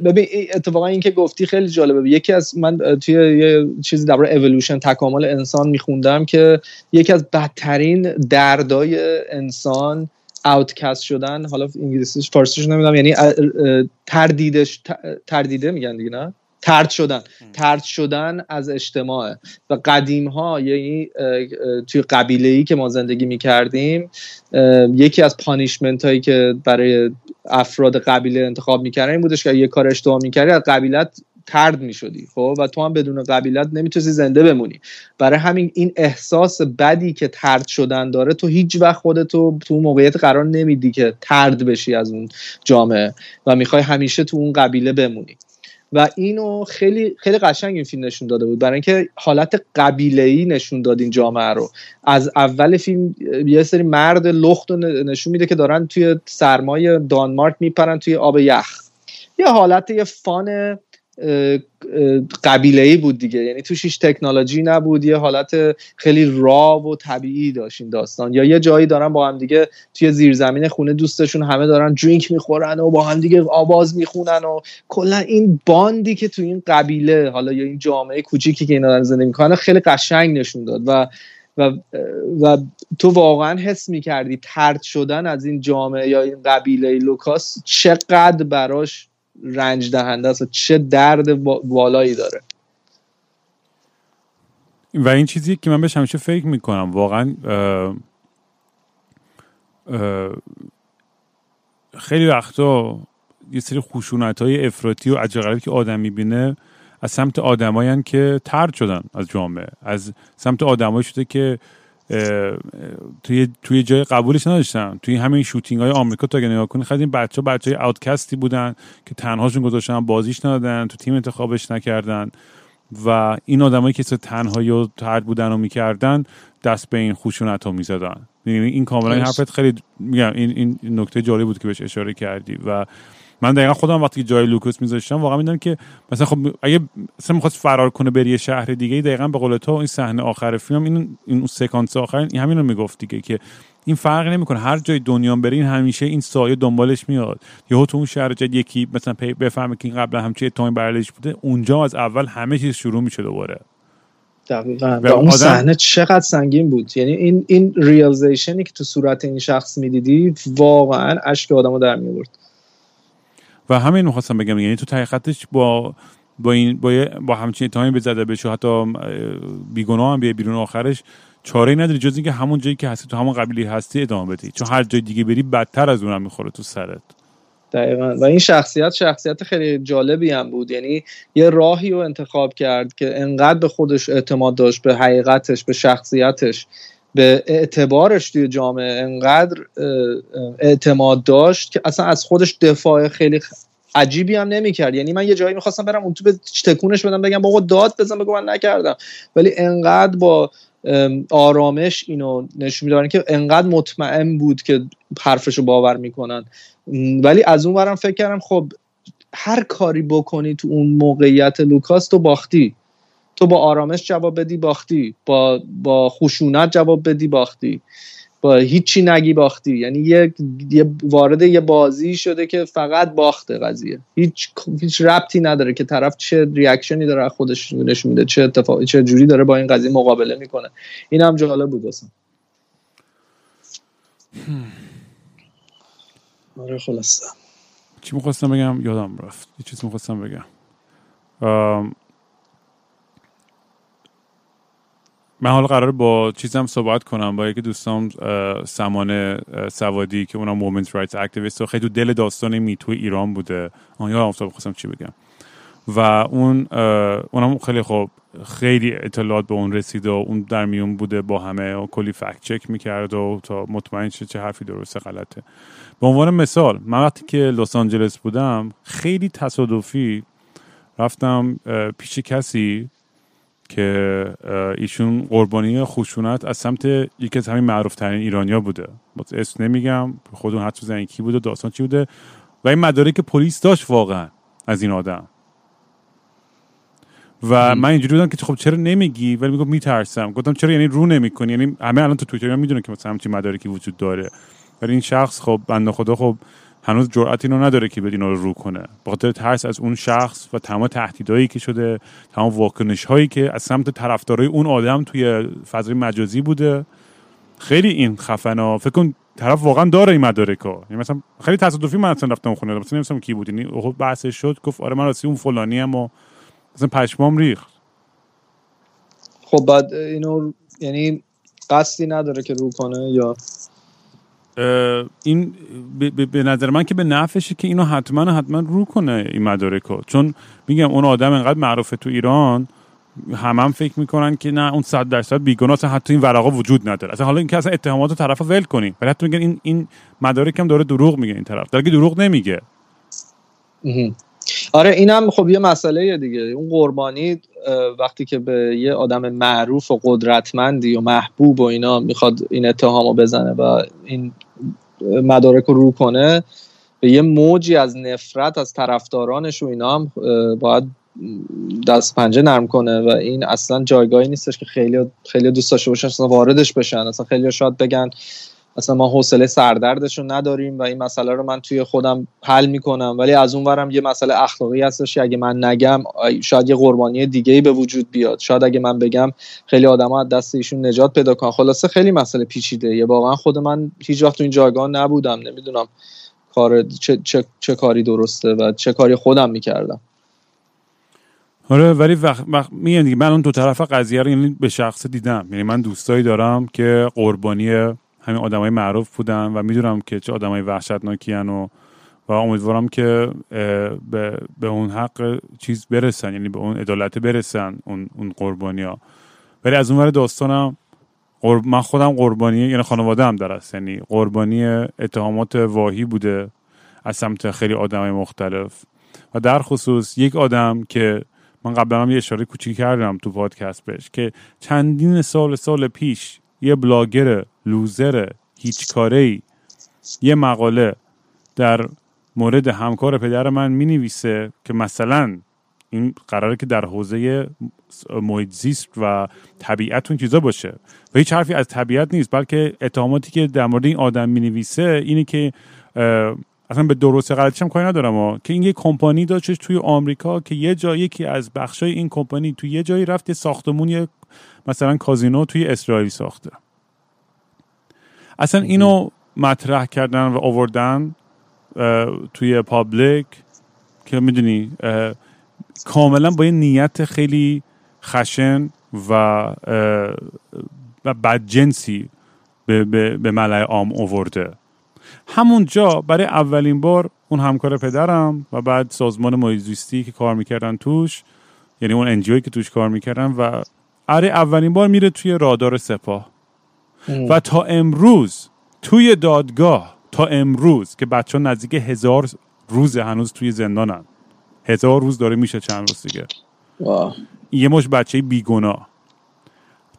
ببین اتفاقا این که گفتی خیلی جالبه. یکی از من توی یه چیزی درباره اولوشن تکامل انسان میخوندم که یکی از بدترین دردای انسان اوتکست شدن حالا انگلیسیش فارسیش نمی‌دونم یعنی تردیدش تردیده میگن دیگه نه؟ ترد شدن. ترد شدن از اجتماع و قدیم ها یعنی توی قبیله ای که ما زندگی می کردیم یکی از پانیشمنت هایی که برای افراد قبیله انتخاب می‌کردن این بودش که یه کار اشتباه می‌کردی از قبیلت ترد می‌شدی خب؟ و تو هم بدون قبیلت نمی‌تونی زنده بمونی. برای همین این احساس بدی که ترد شدن داره تو هیچ وقت خودتو تو موقعیت قرار نمیدی که ترد بشی از اون جامعه و می‌خوای همیشه تو اون قبیله بمونی. و اینو خیلی خیلی قشنگ این فیلم نشون داده بود. برای اینکه حالت قبیله ای نشون داد این جامعه رو. از اول فیلم یه سری مرد لخت نشون میده که دارن توی سرمای دانمارک میپرن توی آب یخ. یه حالت یه فان قبیله ای بود دیگه. یعنی توش هیچ تکنولوژی نبود. یه حالت خیلی را و طبیعی داشت این داستان. یا یه جایی دارن با هم دیگه توی زیرزمین خونه دوستشون همه دارن درینک می‌خورن و با هم دیگه آواز می‌خونن و کلا این باندی که تو این قبیله حالا یا این جامعه کوچیکی که اینا دارن زندگی می‌کنن خیلی قشنگ نشون داد. و و, و تو واقعا حس می‌کردی ترد شدن از این جامعه یا این قبیله لوکاس چقدر براش رنج دهنده است و چه درد والایی داره. و این چیزی که من بهش همیشه فکر می‌کنم. واقعا خیلی وقتا یه سری خشونت های افراطی و عجقلبی که آدم می‌بینه از سمت آدمایی که ترد شدن از جامعه. از سمت آدمایی شده که توی توی جای قبولش نداشتن توی همین شوتینگ های آمریکا تا نگاه کنی خیلی این بچه بچه های اوتکستی بودن که تنهاشون گذاشتن بازیش ندادن تو تیم انتخابش نکردن. و این آدمایی که تنهایی و ترد بودن و می‌کردن دست به این خشونت ها می‌زدن. این کاملا این حرفت خیلی میگم این این نکته جالب بود که بهش اشاره کردی. و من دقیقا خودم وقتی جای لوکاس میذاشتم واقعا می‌دونم که مثلا خب اگه مثلا می‌خواست فرار کنه بری شهر دیگه دقیقا به قول تو این صحنه آخر فیلم این این سکانس آخر این همین رو می‌گفت دیگه که این فرق نمی‌کنه. هر جای دنیا بره این همیشه این سایه دنبالش میاد. یهو تو اون شهر جدید یکی مثلا بفهمه که این قبلا همچی اتهامی براش بوده اونجا از اول همه چیز شروع میشه دوباره. دقیقا. و اون صحنه چقدر سنگین بود. یعنی این این realization ی که تو صورت این شخص می‌دیدی واقعا اشک آدمو در میورد و همین می‌خواستم بگم یعنی تو حقیقتش با با این با, با همچین اتهامی زده بشه حتی بیگناه هم بیای بیرون آخرش چاره نداری جز اینکه همون جایی که هستی تو همون قبیلی هستی ادامه بدی. چون هر جای دیگه بری بدتر از اونم می‌خوره تو سرت. دقیقا. و این شخصیت شخصیت خیلی جالبی هم بود. یعنی یه راهی رو انتخاب کرد که انقدر به خودش اعتماد داشت به حقیقتش به شخصیتش. به اعتبارش توی جامعه انقدر اعتماد داشت که اصلا از خودش دفاع خیلی عجیبی هم نمی‌کرد. یعنی من یه جایی می‌خواستم برم اون تو به تکونش بدم بگم بابا داد بزن بگو من نکردم. ولی انقدر با آرامش اینو نشون میدارن که انقدر مطمئن بود که حرفشو باور می‌کنن. ولی از اون ورم فکر کردم خب هر کاری بکنی تو اون موقعیت لوکاس تو باختی. تو با آرامش جواب بدی باختی. با با خشونت جواب بدی باختی. با هیچی نگی باختی. یعنی یه, یه وارد یه بازی شده که فقط باخته قضیه. هیچ هیچ ربطی نداره که طرف چه ریاکشنی داره خودش نشون میده چه اتفاقی چه جوری داره با این قضیه مقابله می‌کنه. این هم جالب بود واسم آره خلاصه. چی می‌خواستم بگم؟ یادم رفت. یه چیز می‌خواستم بگم. من حالا قرار با چیزم صحبت کنم با یکی دوستام سمانه سوادی که اونم women's rights activist و خیلی تو دل داستان Me Too ایران بوده. آها یادم افتاد خواستم چی بگم. و اون اونم خیلی خوب خیلی اطلاعات به اون رسید و اون در میون بوده با همه و کلی fact check می‌کرد و تا مطمئن شد چه حرفی درسته غلطه. به عنوان مثال من وقتی که لس آنجلس بودم خیلی تصادفی رفتم پیش کسی که ایشون قربانی خشونت از سمت یکی از همین معروف ترین ایرانیا بوده. اسم نمیگم خودون حد زنی کی بوده داستان چی بوده. و این مدارک پلیس داشت واقعا از این آدم. و من اینجوری بودم که خب چرا نمیگی؟ ولی می‌گفت میترسم. گفتم چرا؟ یعنی رو نمی‌کنی. یعنی همه الان تو توییتر می‌دونن که مثلا همچین مدارکی وجود داره. ولی این شخص خب بنده خدا خب هنوز جرأت اینو نداره که بدین رو رو کنه. به خاطر ترس از اون شخص و تمام تهدیدهایی که شده تمام واکنش هایی که از سمت طرفدارای اون آدم توی فضای مجازی بوده. خیلی این خفنا فکر کن طرف واقعا داره این مدارکا یعنی مثلا خیلی تصادفی من اصلا رفتم خونه مثلا نمیستم کی بود. یعنی خب بحثش شد گفت آره من راستی اون فلانی ام و مثلا پشمام ریخت. خب بعد اینو یعنی قصدی نداره که رو کنه یا این به نظر من که به نفشه که اینو حتما حتما رو کنه این مدارکو چون میگم اون آدم انقدر معروفه تو ایران هم هم فکر می‌کنن که نه اون صد درصد بیگناه حتی این ورقا وجود نداره. اصلا حالا اینکه اصلا اتهامات طرف ول کنی ولی حتی میگن این این مدارک هم داره دروغ میگه این طرف. در دروغ نمیگه. آره اینم خب یه مسئله دیگه. اون قربانی وقتی که به یه آدم معروف و قدرتمندی و محبوب و اینا می‌خواد این اتهامو بزنه و این مدارک رو کنه به یه موجی از نفرت از طرفدارانش و اینا هم باید دست پنجه نرم کنه و این اصلا جایگاهی نیستش که خیلی خیلی دوست داشته باشن اصلا واردش بشن اصلا خیلی شاید بگن اصلا ما حوصله سردردش رو نداریم و این مسئله رو من توی خودم حل می‌کنم. ولی از اون ورم یه مسئله اخلاقی هستش که اگه من نگم شاید یه قربانی دیگه ای به وجود بیاد. شاید اگه من بگم خیلی آدما از دست ایشون نجات پیدا کنن. خلاصه خیلی مسئله پیچیده. یه واقعا خود من هیچ وقت تو این جایگاه نبودم. نمی‌دونم کار چه, چه, چه کاری درسته و چه کاری خودم می‌کردم. آره ولی وقت, وقت میگم من اون دو طرف قضیه رو یعنی به شخص دیدم. یعنی من دوستایی دارم که قربانی همین آدمای معروف بودن و می‌دونم که چه آدمای وحشتناکی و و امیدوارم که به, به اون حق چیز برسن یعنی به اون عدالت برسن اون, اون قربانی ها ولی از اون داستانم. من خودم قربانی یعنی خانواده هم درست یعنی قربانی اتهامات واهی بوده از سمت خیلی آدمای مختلف و در خصوص یک آدم که من قبلا هم یه اشاره کوچیک کردم تو پادکست بهش که چندین سال سال پیش یه بلاگر لوزر هیچ کاره ای یه مقاله در مورد همکار پدر من می نویسه که مثلا این قراره که در حوزه محیط زیست و طبیعت اون چیزا باشه. و هیچ حرفی از طبیعت نیست بلکه اتهاماتی که در مورد این آدم می نویسه اینه که اصلا به درست غلطیش هم کاری ندارم ها. که این یه کمپانی داشتش توی آمریکا که یه جایی یکی از بخشای این کمپانی توی یه جایی رفت ساختمون یه مثلا کازینو توی اسرائیل ساخته اصلا اینو مطرح کردن و آوردن توی پابلیک که می‌دونی کاملا با یه نیت خیلی خشن و و بدجنسی به, به, به ملع عام آورده همونجا برای اولین بار اون همکار پدرم و بعد سازمان محیط که کار می‌کردن توش یعنی اون انجیوی که توش کار می‌کردن و اره اولین بار میره توی رادار سپاه. و تا امروز توی دادگاه تا امروز که بچه ها نزدیک هزار روز هنوز توی زندانن. هزار روز داره میشه چند روز دیگه. یه مش بچه بیگناه.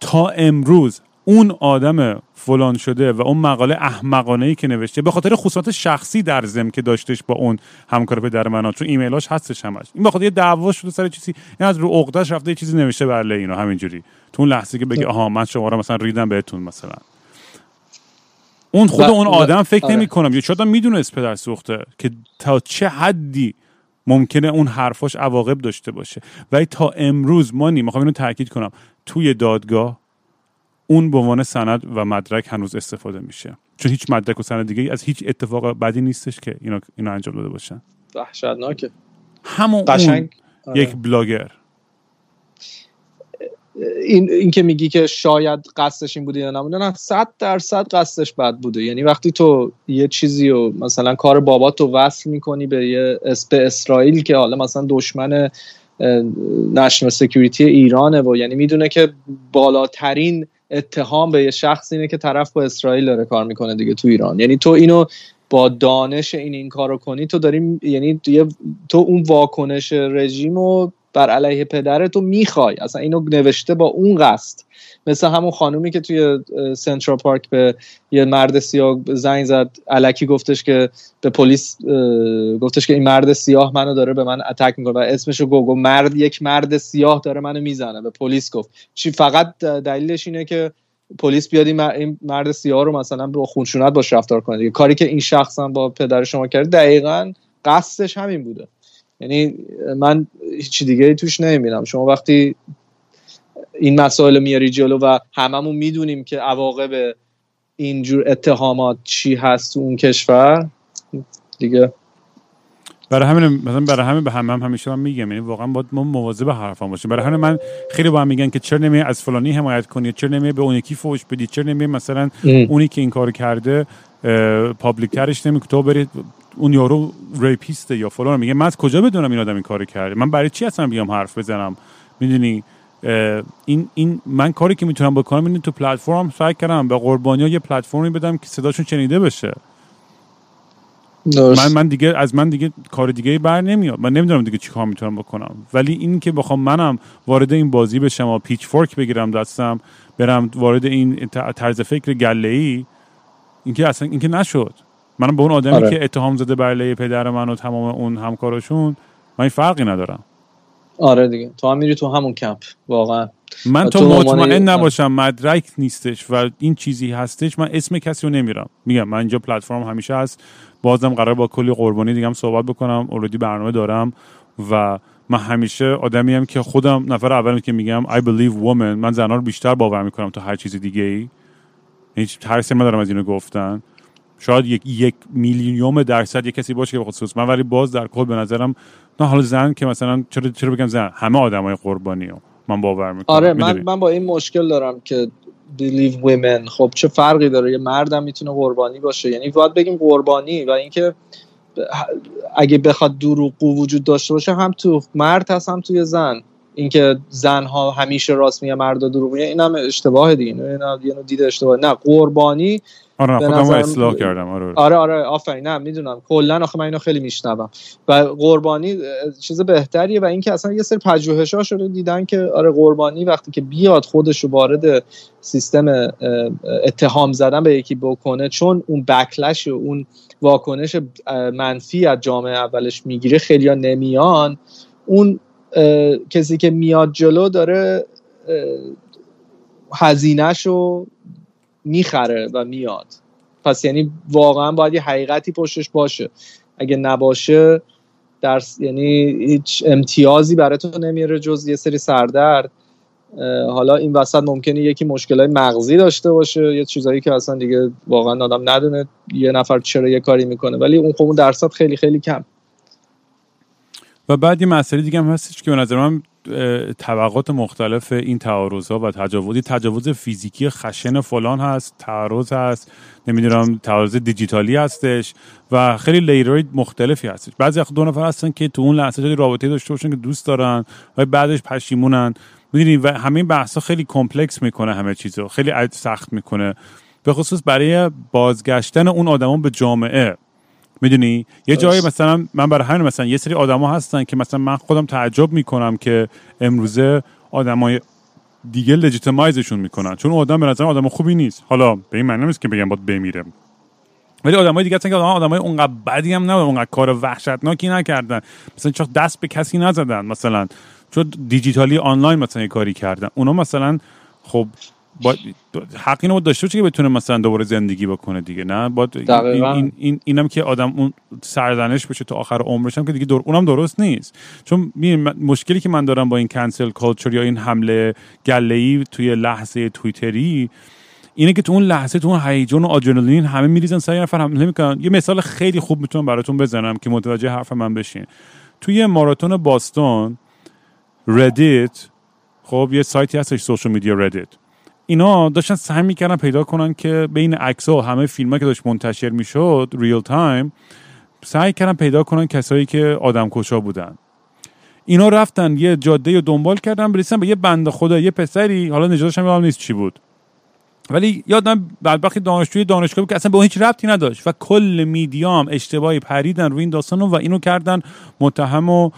تا امروز اون آدم فلان شده و اون مقاله احمقانه ای که نوشته به خاطر خصوصات شخصی در زم که داشتش با اون همکار پدر من چون ایمیلاش هستش همش. این به خاطر یه دعوا شده سر چیزی این از رو عقدهش رفته یه چیزی نوشته بله اینو همینجوری. تو اون لحظه که بگه آها من شما رو مثلا ریدم بهتون مثلا. اون خود اون آدم فکر آره. نمی کنم یا شاید می‌دونست پدر سوخته که تا چه حدی ممکنه اون حرفاش عواقب داشته باشه. ولی تا امروز ما نیم. می‌خوام اینو تاکید کنم. توی دادگاه اون به عنوان سند و مدرک هنوز استفاده میشه. چون هیچ مدرک و سند دیگه از هیچ اتفاق بدی نیستش که اینا اینا انجام داده باشن. وحشتناکه. همون قشنگ. یک آره. بلاگر. این, این که میگی که شاید قصدش این بوده یا نبوده نه صد درصد قصدش بد بوده. یعنی وقتی تو یه چیزی رو مثلا کار بابات رو وصل می‌کنی به یه به اسرائیل که حالا مثلا دشمن نشنال سکیوریتی ایرانه و یعنی می‌دونه که بالاترین اتهام به یه شخص اینه که طرف با اسرائیل داره کار می‌کنه دیگه تو ایران. یعنی تو اینو با دانش این این کارو کنی تو داری یعنی تو اون واکنش رژیم رو بر علیه پدرتو تو می‌خوای. اصلا اینو نوشته با اون قصد. مثل همون خانومی که توی سنترال پارک به یه مرد سیاه زنگ زد علکی گفتش که به پلیس گفتش که این مرد سیاه منو داره به من اتک می‌کنه و اسمشو گو مرد یک مرد سیاه داره منو می‌زنه به پلیس گفت. چی فقط دلیلش اینه که پلیس بیاد این مرد سیاه رو مثلا با خونشونت باش رفتار کنه دیگه. کاری که این شخص هم با پدر شما کرد دقیقا قصدش همین بوده. یعنی من هیچ دیگه توش نمی‌بینم. شما وقتی این مسائل میاری جلو و هممون می‌دونیم که عواقب اینجور اتهامات چی هست تو اون کشور. دیگه. برای همین مثلا برای همین به هم, هم همیشه من میگم یعنی واقعا باید ما مواظب حرفام باشیم. برای همین من خیلی با هم میگن که چرا نمی از فلانی حمایت کنی؟ چرا نمی به اون یکی فوش بدی؟ چرا نمی مثلا اونی که این کار کرده پابلیک ترش نمی تو برید اون یارو ریپیسته یا فلان میگه. من از کجا بدونم این آدم این کارو کرده؟ من برای چی اصلا بیام حرف بزنم؟ می‌دونی؟ این این من کاری که می‌تونم بکنم اینه تو پلتفرم سعی کردم به قربانی ها یه پلتفرمی بدم که صداشون شنیده بشه. من من دیگه از من دیگه کار دیگه بر نمیاد. من نمی‌دونم دیگه چی کار می‌تونم بکنم. ولی این که بخوام منم وارد این بازی بشم و پیچ فورک بگیرم دستم برم وارد این طرز فکر گله ای اینکه اصلا اینکه نشد. منم به اون آدمی آره. که اتهام زده بر پدر من و تمام اون همکاراشون من این فرقی ندارم. آره دیگه. تو هم میری تو همون کمپ. واقعا. من تو مطمئن نباشم مدرک نیستش و این چیزی هستش. من اسم کسی رو نمیرم. میگم من اینجا پلتفرم همیشه هست. بازم قرار با کلی قربانی دیگه هم صحبت بکنم. اوردی برنامه دارم و من همیشه آدمی هم که خودم نفر اول که میگم I believe woman. من زنها رو بیشتر باور می‌کنم تا هر چیز دیگه ای هیچ ترسی ندارم از اینو گفتن. شاید یک یک میلیونیوم درصد یک کسی باشه که خصوص من ولی باز در کل به نظرم نه حالا زن که مثلا چرا چرا بگم زن همه آدمای قربانی ها من باور می‌کنم. آره من من با این مشکل دارم که believe women خب چه فرقی داره؟ یه مردم می‌تونه قربانی باشه؟ یعنی باید بگیم قربانی و اینکه اگه بخواد دروغ وجود داشته باشه هم تو مرد هست هم توی زن. اینکه زنها همیشه راست میگه مرد دروغ میگه این هم اشتباه دیگه اینا یه دید اشتباه. نه قربانی آره خودم اصلاح کردم آره آره. آره آفرین. نه می‌دونم. کلا آخه من اینو خیلی میشنوم. و قربانی چیز بهتریه و اینکه اصلا یه سری پژوهش ها شده دیدن که آره قربانی وقتی که بیاد خودش رو وارد سیستم اتهام زدن به یکی بکنه چون اون بکلش و اون واکنش منفی از جامعه اولش می‌گیره خیلی نمیان. اون کسی که میاد جلو داره هزینهش رو می‌خره و میاد. پس یعنی واقعا باید یه حقیقتی پشتش باشه. اگه نباشه در یعنی هیچ امتیازی برای تو نمیاره جز یه سری سردرد. حالا این وسط ممکنه یکی مشکلای مغزی داشته باشه یه چیزایی که اصلا دیگه واقعا آدم ندونه یه نفر چرا یه کاری می‌کنه. ولی اون خب اون درصد خیلی خیلی کم. و بعد یه مسئله دیگه هم هستش که به نظر من طبقات مختلف این تعارض ها و تجاوزی تجاوز فیزیکی خشن فلان هست تعارض هست نمی‌دونم تعارض دیجیتالی هستش و خیلی لیرهای مختلفی هستش. بعضی دو نفر هستن که تو اون لحظه رابطه داشته باشن که دوست دارن و بعدش پشیمونن. می‌دونی و همین بحث خیلی کمپلکس می‌کنه همه چیزو خیلی سخت می‌کنه. به خصوص برای بازگشتن اون آدمان به جامعه. می‌دونی؟ یه جایی مثلا من برای همین مثلا یه سری آدما هستن که مثلا من خودم تعجب می‌کنم که امروزه آدمای دیگه لجیتمایزشون می‌کنن. چون اون آدم به نظر آدم خوبی نیست. حالا به این معنی نیست که بگم باید بمیره ولی آدمای دیگه هستن که آدمای اونقدر بدی هم نبودن اونقدر کار وحشتناکی نکردن. مثلا چرا دست به کسی نزدن؟ مثلا چون دیجیتالی آنلاین مثلا کاری کردن؟ اونا مثلا خب با حق اینو داشته باشه که بتونه مثلا دوباره زندگی بکنه دیگه نه؟ با این, این, این اینم که آدم اون سرزنش بشه تا آخر عمرش هم که دیگه دور اونم درست نیست. چون مشکلی که من دارم با این cancel culture یا این حمله گله توی لحظه توییتری اینه که تو اون لحظه تو اون هیجان و آدرنالین همه میریزن سر نفر حمله می‌کنن. یه مثال خیلی خوب می‌تونم براتون بزنم که متوجه حرف من بشین. توی ماراتون بوستون ردیت خب یه سایتی هستش social media ردیت اینا داشتن سعی می‌کردن پیدا کنن که بین عکس و همه فیلم که داشت منتشر می‌شد real time سعی کردن پیدا کنن کسایی که آدم کشا بودن. اینا رفتن یه جاده رو دنبال کردن برسن به یه بند خدا یه پسری حالا نجاتش هم نیست چی بود. ولی یادم بدبختی دانشجوی دانشگاه که اصلا به هیچ ربطی نداشت و کل میدیام اشتباهی پریدن روی این داستانو و اینو کردن متهم و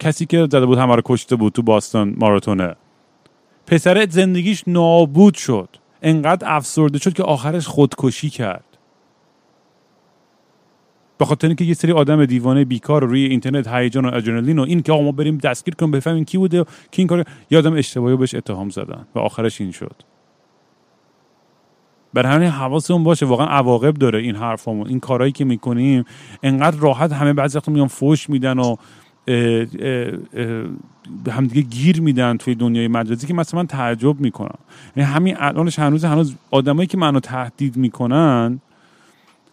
کسی که زده بود همه رو کشته بود تو باستان ماراتونه. پسر زندگیش نابود شد. انقدر افسرده شد که آخرش خودکشی کرد. به خاطر اینکه یه سری آدم دیوانه بیکار روی اینترنت هیجان و ادرنالین و این که آقا ما بریم دستگیر کنیم بفهمیم کی بوده کی این کار یادم اشتباهی بهش اتهام زدن و آخرش این شد. بر همین حواسمون باشه واقعا عواقب داره این حرفامون. این کارهایی که می‌کنیم انقدر راحت همه بعضی وقتا میان فوش میدن و به همدیگه گیر میدن توی دنیای مجازی که مثلا من تعجب می‌کنم. یعنی همین الانش هنوز هنوز آدمایی که منو تهدید می‌کنن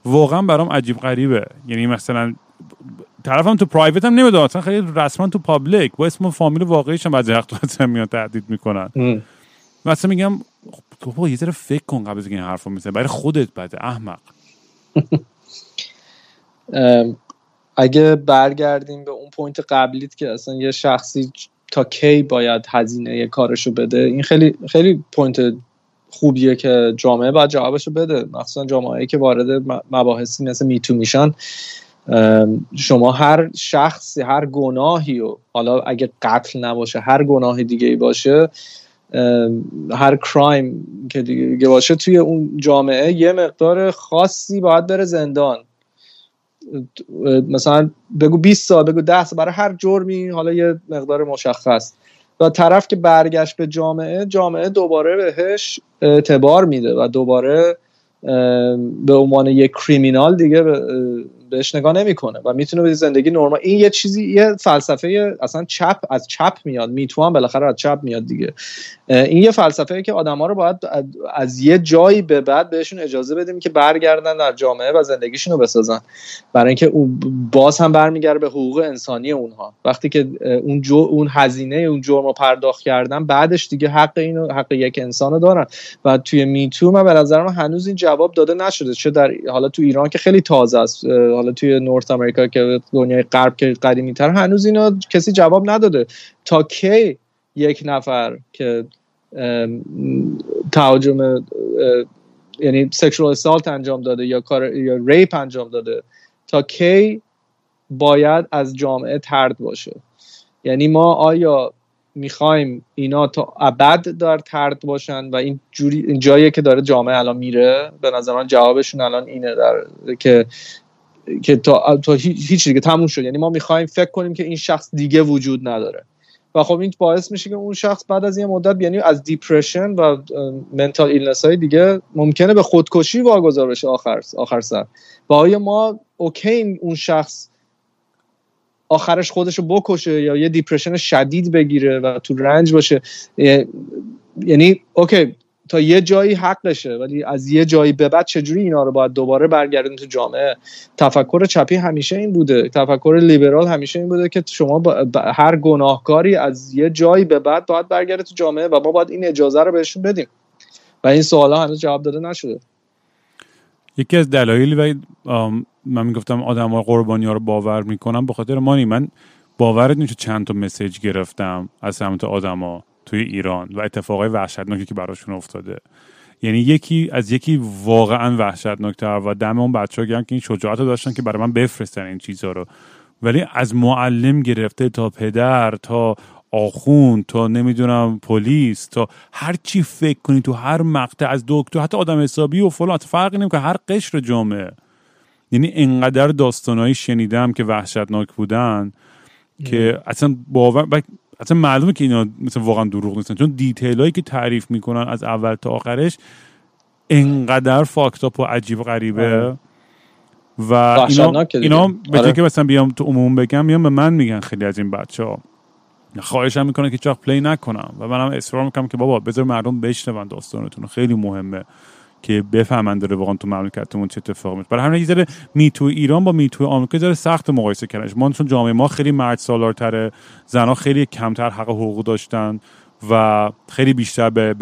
واقعا برام عجیب غریبه. یعنی مثلا طرفم تو private هم نمی‌دونم اصلا خیلی رسما تو public با اسم و فامیل واقعیش هم بعضی وقتا میان تهدید می‌کنن. مثلا میگم تو یه ذره فکر کن قبل از این حرفو می‌زنی برای خودت بده احمق. اگه برگردیم به point قبلیت که اصلا یه شخصی تا کی باید هزینه کارشو بده این خیلی خیلی point خوبیه که جامعه باید جوابشو بده. مخصوصا جامعه که وارد مباحثی مثل میتو میشن. شما هر شخصی هر گناهی و حالا اگه قتل نباشه هر گناه دیگه ای باشه هر کرایم که دیگه باشه توی اون جامعه یه مقدار خاصی باید بره زندان. مثلا بگو 20 سال بگو 10 سال برای هر جرمی حالا یه مقدار مشخص. و طرف که برگشت به جامعه جامعه دوباره بهش اعتبار میده و دوباره به عنوان یک کریمینال دیگه بهش نگاه نمی‌کنه و می‌تونه به زندگی نرمال این یه چیزی یه فلسفه اصلا چپ از چپ میاد. میتو هم بالاخره از چپ میاد دیگه. این یه فلسفه که آدما رو باید از یه جایی به بعد بهشون اجازه بدیم که برگردن در جامعه و زندگیشون رو بسازن. برای اینکه اون باز هم برمیگرده به حقوق انسانی اونها. وقتی که اون جو اون هزینه اون جرم رو پرداخت کردن بعدش دیگه حق اینو حق یک انسان رو دارن. و توی میتو من به نظر من هنوز این جواب داده نشده. چه در حالا تو ایران که خیلی تازه است. حالا توی نورت امریکا که دنیای غرب که قدیمی تر هنوز اینا کسی جواب نداده. تا کی یک نفر که تهاجم یعنی sexual assault انجام داده یا کار یا rape انجام داده تا کی باید از جامعه طرد باشه؟ یعنی ما آیا می‌خوایم اینا تا ابد دار طرد باشن و این جوری این جاییه که داره جامعه الان میره؟ به نظر من جوابشون الان اینه در که که تا, تا هیچ دیگه تموم شد. یعنی ما می‌خوایم فکر کنیم که این شخص دیگه وجود نداره. و خب این باعث میشه که اون شخص بعد از یه مدت یعنی از depression و mental illness های دیگه ممکنه به خودکشی واگذار بشه آخر آخر سر. و آیا ما okay اون شخص آخرش خودش رو بکشه یا یه depression شدید بگیره و تو رنج باشه؟ یعنی okay تا یه جایی حقشه ولی از یه جایی به بعد چجوری اینا رو باید دوباره برگردیم تو جامعه؟ تفکر چپی همیشه این بوده. تفکر لیبرال همیشه این بوده که شما با هر گناهکاری از یه جایی به بعد باید برگرده تو جامعه و ما باید این اجازه رو بهشون بدیم. و این سوالا هنوز جواب داده نشده. یکی از دلایلی و من می‌گفتم آدم ها قربانی ها رو باور می‌کنم به خاطر مانی من باورت نیست چند تا مسیج گرفتم از سمت آدما توی ایران و اتفاقای وحشتناکی که براشون افتاده. یعنی یکی از یکی واقعا وحشتناکتر و دم اون بچه ها که این شجاعت رو داشتن که برای من بفرستن این چیزها رو. ولی از معلم گرفته تا پدر تا آخوند تا نمی‌دونم پلیس تا هر چی فکر کنی تو هر مقطع از دکتر حتی آدم حسابی و فلان فرقی که هر قشر جامعه. یعنی انقدر داستانهایی شنیدم که وحشتناک بودن که اصلا باور اصلا معلومه که اینا مثل واقعا دروغ نیستن. چون detail هایی که تعریف می‌کنن از اول تا آخرش انقدر fucked up و عجیب و غریبه. آره. و اینا, اینا به آره. که مثلا بیام تو عموم بگم میام به من میگن خیلی از این بچه ها. خواهشم می‌کنه که چاق پلی نکنم و منم اصرار می‌کنم که بابا بذار مردم بشنون داستانتون خیلی مهمه. که بفهمن داره واقعا تو مملکتمون چه اتفاقی میفته. برای همین یه ذره میتو ایران با میتو آمریکا ذره سخت مقایسه کردنش ما چون جامعه ما خیلی مرد سالارتره زنها خیلی کمتر حق حقوق داشتن و خیلی بیشتر به,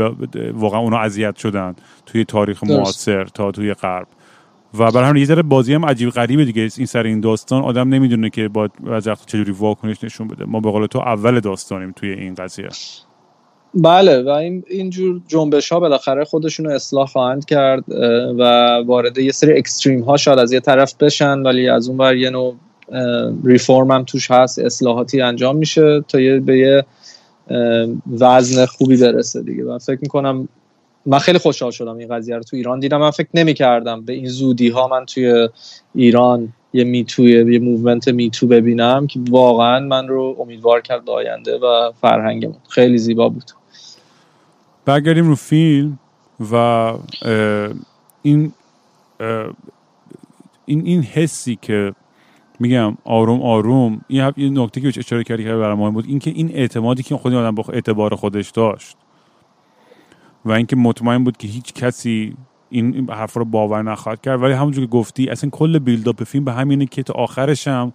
واقعا اونا اذیت شدن توی تاریخ معاصر تا توی غرب. و برای همین یه ذره بازی هم عجیب غریبه دیگه. این سر این داستان آدم نمی‌دونه که با از چجوری واکنش نشون بده. ما به قول تو اول داستانیم توی این قضیه. بله و این اینجور جنبش ها بالاخره خودشون رو اصلاح خواهند کرد و وارد یه سری extreme ها شاید از یه طرف بشن ولی از اون ور یه نوع ریفورم هم توش هست اصلاحاتی انجام میشه تا یه به یه وزن خوبی برسه دیگه. و فکر می‌کنم من خیلی خوشحال شدم این قضیه رو تو ایران دیدم. من فکر نمی کردم به این زودی ها من توی ایران یه Me Too ی یه movement Me Too ببینم که واقعا من رو امیدوار کرد آینده و فرهنگمون. خیلی زیبا بود. برگردیم رو فیلم و این این این حسی که میگم آروم آروم این یه نکته که اشاره کردی که برای مهم بود اینکه این اعتمادی که خود آدم با اعتبار خودش داشت و اینکه مطمئن بود که هیچ کسی این حرف رو باور نخواهد کرد ولی همونجور که گفتی اصلا کل بیلداپ فیلم به همینه که تا آخرش هم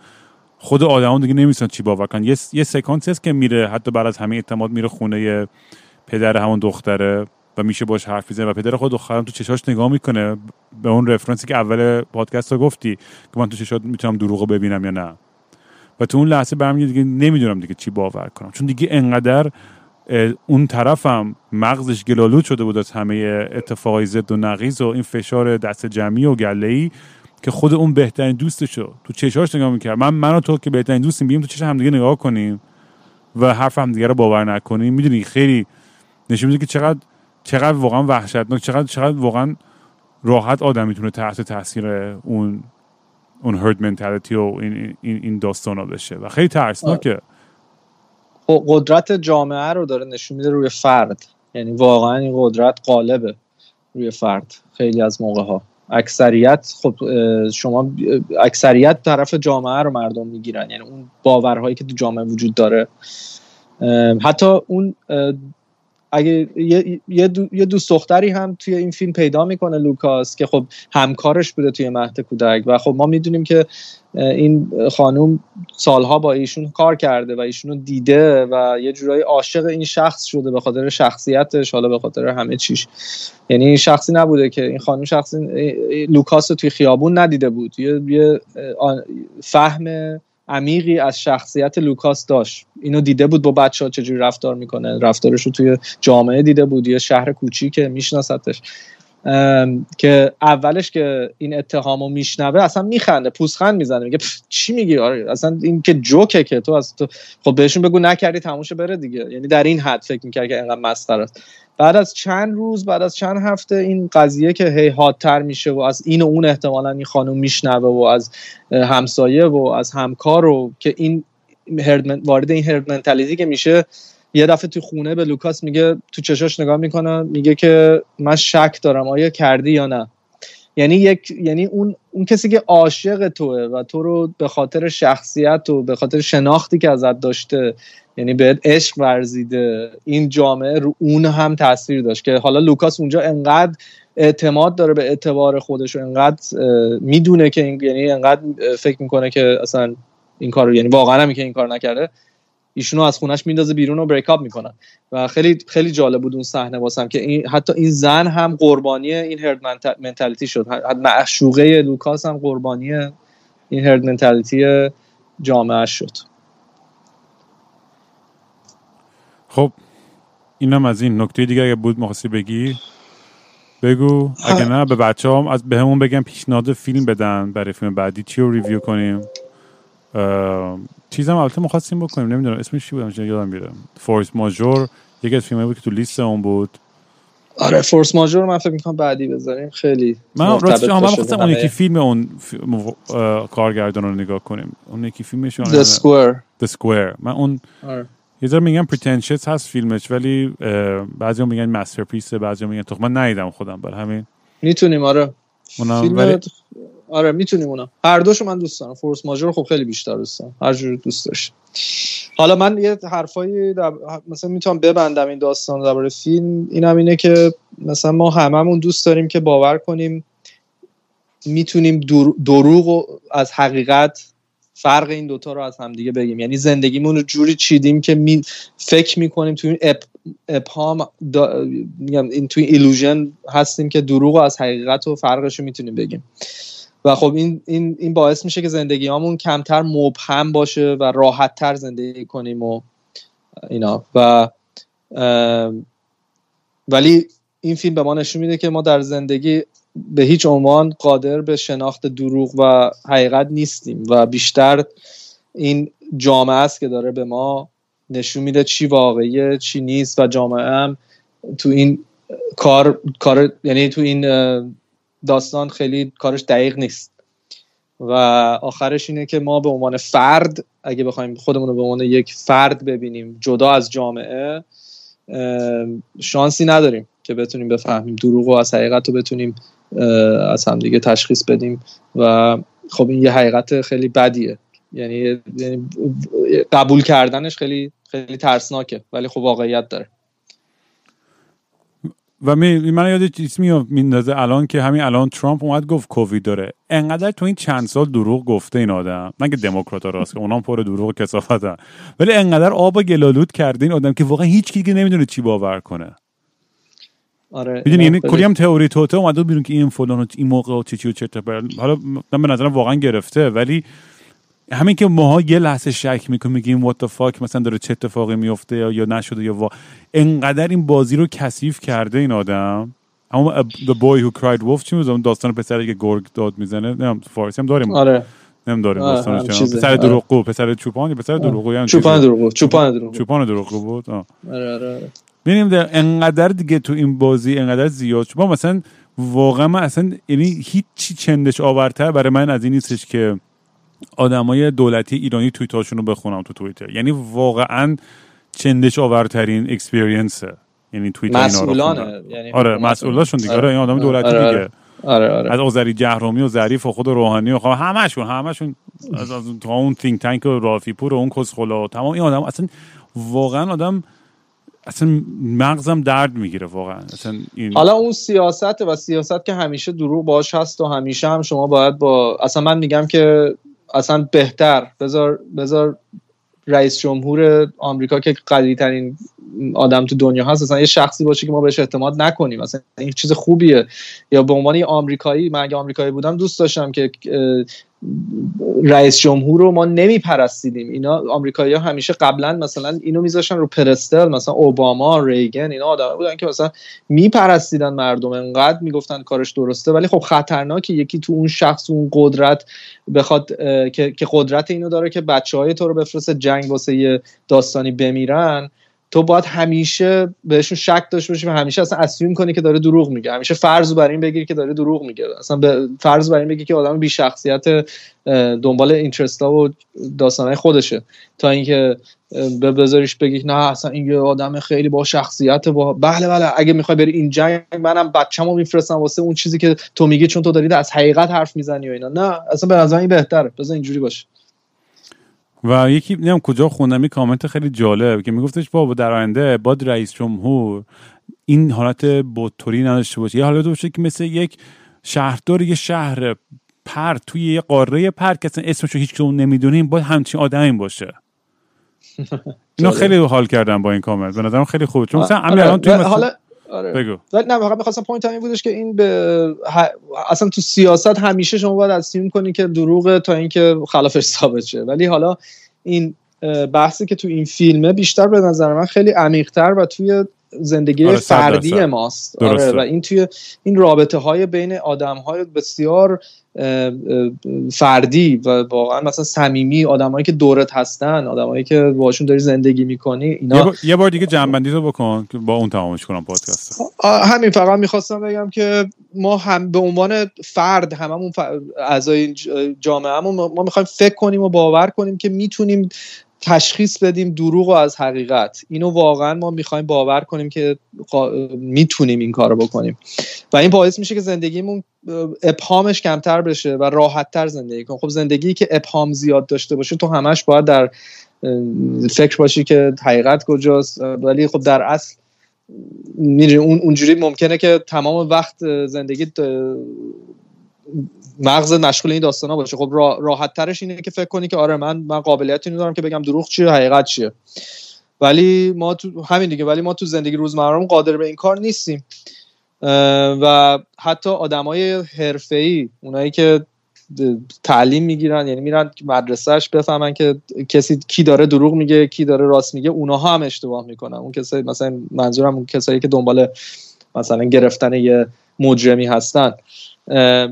خود آدمان دیگه نمیستن چی باور کنن. یه, یه سکانس هست که میره حتی بعد از همه اعتماد میره خونه پدر همون دختره و میشه باش حرف بزنه و پدر خود دخترم تو چشاش نگاه می‌کنه به اون رفرنسی که اول پادکست رو گفتی که من تو چشات می‌تونم دروغ ببینم یا نه. و تو اون لحظه برم دیگه نمی‌دونم دیگه چی باور کنم. چون دیگه انقدر اون طرفم مغزش گلالود شده بود از همه اتفاقای زد و نقیز و این فشار دست جمعی و گله که خود اون بهترین دوستشو تو چشاش نگاه می‌کرد. من من و تو که بهترین دوستیم بیم تو چش همدیگه نگاه کنیم و حرف همدیگه رو باور نکنیم. می‌دونی خیلی نشون میده که چقدر چقدر واقعا وحشتناک چقدر چقدر واقعا راحت آدم می‌تونه تحت تاثیر اون اون هرد منتالیتی و این این, این داستانا بشه. و خیلی ترسناکه. قدرت جامعه رو داره نشون میده روی فرد. یعنی واقعا این قدرت قالبه روی فرد خیلی از موقع ها اکثریت خب شما اکثریت طرف جامعه رو مردم می‌گیرن. یعنی اون باورهایی که تو جامعه وجود داره. حتی اون اگه یه, یه دوست دختری هم توی این فیلم پیدا می‌کنه لوکاس که خب همکارش بوده توی مهد کودک و خب ما می‌دونیم که این خانوم سالها با ایشون کار کرده و ایشونو دیده و یه جورایی عاشق این شخص شده به خاطر شخصیتش حالا به خاطر همه چیش. یعنی این شخصی نبوده که این خانم شخصی لوکاس رو توی خیابون ندیده بود. یه, یه فهم عمیقی از شخصیت لوکاس داشت. اینو دیده بود با بچه ها چجوری رفتار می‌کنه. رفتارش رو توی جامعه دیده بود. یه شهر کوچیک میشناستش. که اولش که این اتهامو میشنوه اصلا میخنده پوزخند می‌زنه. میگه چی میگی؟ آره اصلا این که جوکه که تو از تو خب بهشون بگو نکردی تموشه بره دیگه. یعنی در این حد فکر می‌کرد که اینقدر مسخره است. بعد از چند روز بعد از چند هفته این قضیه که هی حادتر میشه و از این و اون احتمالا این خانم میشنوه و از همسایه و از همکار و که این وارد این هرد منتالیتی که میشه یه دفعه تو خونه به لوکاس میگه تو چشاش نگاه می‌کنه میگه که من شک دارم آیا کردی یا نه؟ یعنی یک یعنی اون اون کسی که عاشق توه و تو رو به خاطر شخصیت و به خاطر شناختی که ازت داشته یعنی بهت عشق ورزیده این جامعه رو اون هم تاثیر داشت که حالا لوکاس اونجا انقدر اعتماد داره به اعتبار خودش و انقدر می‌دونه که این یعنی انقدر فکر می‌کنه که اصلا این کار یعنی واقعا هم که این کار نکرده. ایشونو از خونش میندازه بیرون و break up می‌کنن. و خیلی خیلی جالب بود اون صحنه واسم که این حتی این زن هم قربانی این herd mentality شد. معشوقه لوکاس هم قربانی این هرد منتالیتی جامعه شد. خب اینم از این نکته دیگه اگه بود مخواستی بگی؟ بگو. اگه نه به بچه هم از بهمون بگم پیشنهاد فیلم بدن برای فیلم بعدی. چی رو ریویو کنیم؟ چیزم البته مخواستیم بکنیم نمی‌دونم اسمش چی بود؟ یادم میره. فورس ماژور یکی از فیلمایی بود که تو لیست اون بود. آره فورس ماژور من فکر می‌کنم بعدی بذاریم. خیلی من راستش من خواستم اون یکی فیلم اون کارگردان رو نگاه کنیم. اون یکی فیلمش The Square. The Square. من اون آره. یه ذره میگن pretentious هست فیلمش ولی بعضی میگن masterpiece بعضی میگن تو من ندیدم خودم برای همین. می‌تونیم آره. فیلم ولی... آره می‌تونیم اونا. هر دوشو من دوست دارم. Force Majeure خب خیلی بیشتر دوست دارم. هر جور دوست داشت. حالا من یه حرفایی در... مثلا می‌تونم ببندم این داستان درباره فیلم. اینم اینه که مثلا ما هممون دوست داریم که باور کنیم می‌تونیم دروغ از حقیقت فرق این دوتا رو از همدیگه بگیم. یعنی زندگیمون رو جوری چیدیم که می فکر می‌کنیم توی این اپ ابهام میگم این توی ایلوژن هستیم که دروغ از حقیقت و فرقش رو می‌تونیم بگیم. و خب این, این, این باعث میشه که زندگی همون کمتر مبهم باشه و راحت تر زندگی کنیم و اینا. و ولی این فیلم به ما نشون میده که ما در زندگی به هیچ عنوان قادر به شناخت دروغ و حقیقت نیستیم و بیشتر این جامعه است که داره به ما نشون میده چی واقعیه چی نیست و جامعه هم تو این کار کار یعنی تو این داستان خیلی کارش دقیق نیست. و آخرش اینه که ما به عنوان فرد اگه بخوایم خودمون رو به عنوان یک فرد ببینیم جدا از جامعه شانسی نداریم که بتونیم بفهمیم. دروغ و از حقیقت رو بتونیم از همدیگه تشخیص بدیم. و خب این یه حقیقت خیلی بدیه. یعنی, یعنی قبول کردنش خیلی خیلی ترسناکه ولی خب واقعیت داره. و می من یاد چیز میندازه الان که همین الان ترامپ اومد گفت کووید داره. انقدر تو این چند سال دروغ گفته این آدم. مگه دموکرات راست که اونام پر دروغ و کسافتن. ولی انقدر آب و گلالود کرده این آدم که واقعا هیچ کی نمی‌دونه چی باور کنه. آره می‌دونی یعنی کلی هم تئوری توته اومده بیرون که این فلان و این موقع و چی چی و چه حالا من به نظرم واقعا گرفته ولی همین که ماها یه لحظه شک می‌کنیم میگیم the fuck مثلا داره چه اتفاقی میفته یا, نشده یا وا انقدر این بازی رو کثیف کرده این آدم. اما The Boy Who Cried Wolf چی می‌زنم داستان پسری که گرگ داد می‌زنه. نمی‌دونم فارسی هم داریم. آره. نمیداریم داستانش پسر دروغگو پسر چوپان پسر دروغگو یعنی چوپان دروغگو چوپان دروغگو. چوپان دروغگو بود آره آره آره. ببینیم انقدر دیگه تو این بازی انقدر زیاد شد. مثلا واقعا من اصلا یعنی هیچی چندش آورتر برای من از این نیستش که آدمای دولتی ایرانی توییتاشون رو بخونم تو توییتر. یعنی واقعا چندش آورترین اکسپریانسه یعنی توییت مسئولانه. یعنی آره مسئولاشون دیگه. آره این آدم دولتی آره دیگه. آره. آره. از اوزری جهرومی و ظریف و خود روحانی و خب همشون همشون از, از تا اون تینک تانک و رافی پور و اون کسخلا تمام این آدم اصلا واقعا آدم اصلا مغزم درد می‌گیره واقعا. اصلا این... حالا اون سیاست و سیاست که همیشه دروغ باش هست و همیشه هم شما باید با اصلا من میگم که اصلا بهتر. بذار بذار رئیس جمهور آمریکا که قدری ترین آدم تو دنیا هست اصلا یه شخصی باشه که ما بهش اعتماد نکنیم. اصلا این چیز خوبیه. یا به عنوان آمریکایی من اگه آمریکایی بودم دوست داشتم که رئیس جمهور رو ما نمیپرستیدیم. اینا آمریکایی ها همیشه قبلا مثلا اینو میذاشن رو پرستل مثلا اوباما ریگن اینا آدم بودن که مثلا میپرستیدن مردم. انقدر می‌گفتن کارش درسته ولی خب خطرناکه. یکی تو اون شخص اون قدرت بخواد که, قدرت اینو داره که بچه های تو رو بفرسته جنگ واسه یه داستانی بمیرن. تو باید همیشه بهشون شک داشته باشی و همیشه اصلا اسیوم کنی که داره دروغ میگه. همیشه فرض بر این بگیری که داره دروغ میگه. اصلا به فرض بر این بگی که آدم بی شخصیت دنبال اینترستا و داستانهای خودشه. تا اینکه به بذاریش بگی نه اصلا این یه آدم خیلی با شخصیت با بله بله اگه می‌خوای بری این جنگ منم بچه‌مو میفرستم واسه اون چیزی که تو میگی چون تو داری از حقیقت حرف می‌زنی و اینا. نه اصلا به نظر این بهتره. بذار اینجوری باشه. و یکی نمی‌دونم کجا خوندم یه کامنت خیلی جالب که میگفتش بابا در آینده باد رئیس جمهور این حالت بطوری نداشته باشه. یه حالت باشه که مثل یک شهردار یه شهر پرت توی یه قاره پرت که اصلا اسمش رو هیچ نمی‌دونیم باید همچین آدمی باشه. اینو خیلی حال کردم با این کامنت. به نظرم خیلی خوبه چون مثلا الان توی مثلا آره. بگو. ولی نه واقعا می‌خواستم point همین بودش که این به اصلا تو سیاست همیشه شما باید assume کنی که دروغه تا اینکه خلافش ثابت شه. ولی حالا این بحثی که تو این فیلمه بیشتر به نظر من خیلی عمیق‌تر و توی زندگی آره فردی ماست. آره و این توی این رابطه های بین آدم های بسیار فردی و واقعا مثلا صمیمی آدمایی که دورت هستن آدمایی که باشون داری زندگی می‌کنی اینا یه بار دیگه جنبندی رو بکن که با اون تمامش کنم پادکست. همین فقط می‌خواستم بگم که ما هم به عنوان فرد هممون اعضای جامعهمون ما می‌خوایم فکر کنیم و باور کنیم که می‌تونیم تشخیص بدیم دروغ و از حقیقت. اینو واقعا ما می‌خوایم باور کنیم که می‌تونیم این کارو بکنیم. و این باعث میشه که زندگیمون ابهامش کمتر بشه و راحتتر زندگی کنیم. خب زندگی که ابهام زیاد داشته باشه تو همش باید در فکر باشی که حقیقت کجاست. ولی خب در اصل میری اون اونجوری ممکنه که تمام وقت زندگی مغز مشغول این داستانا باشه. خب راحت ترش اینه که فکر کنی که آره من من قابلیت اینو دارم که بگم دروغ چیه حقیقت چیه. ولی ما تو همین دیگه ولی ما تو زندگی روزمرهمون قادر به این کار نیستیم. و حتی آدمای حرفه‌ای اونایی که تعلیم می‌گیرن یعنی میرن مدرسهش بفهمن که کسی کی داره دروغ میگه کی داره راست میگه اونها هم اشتباه می‌کنن. اون کسایی مثلا منظورم اون کسایی که دنبال مثلا گرفتن یه مجرمی هستن.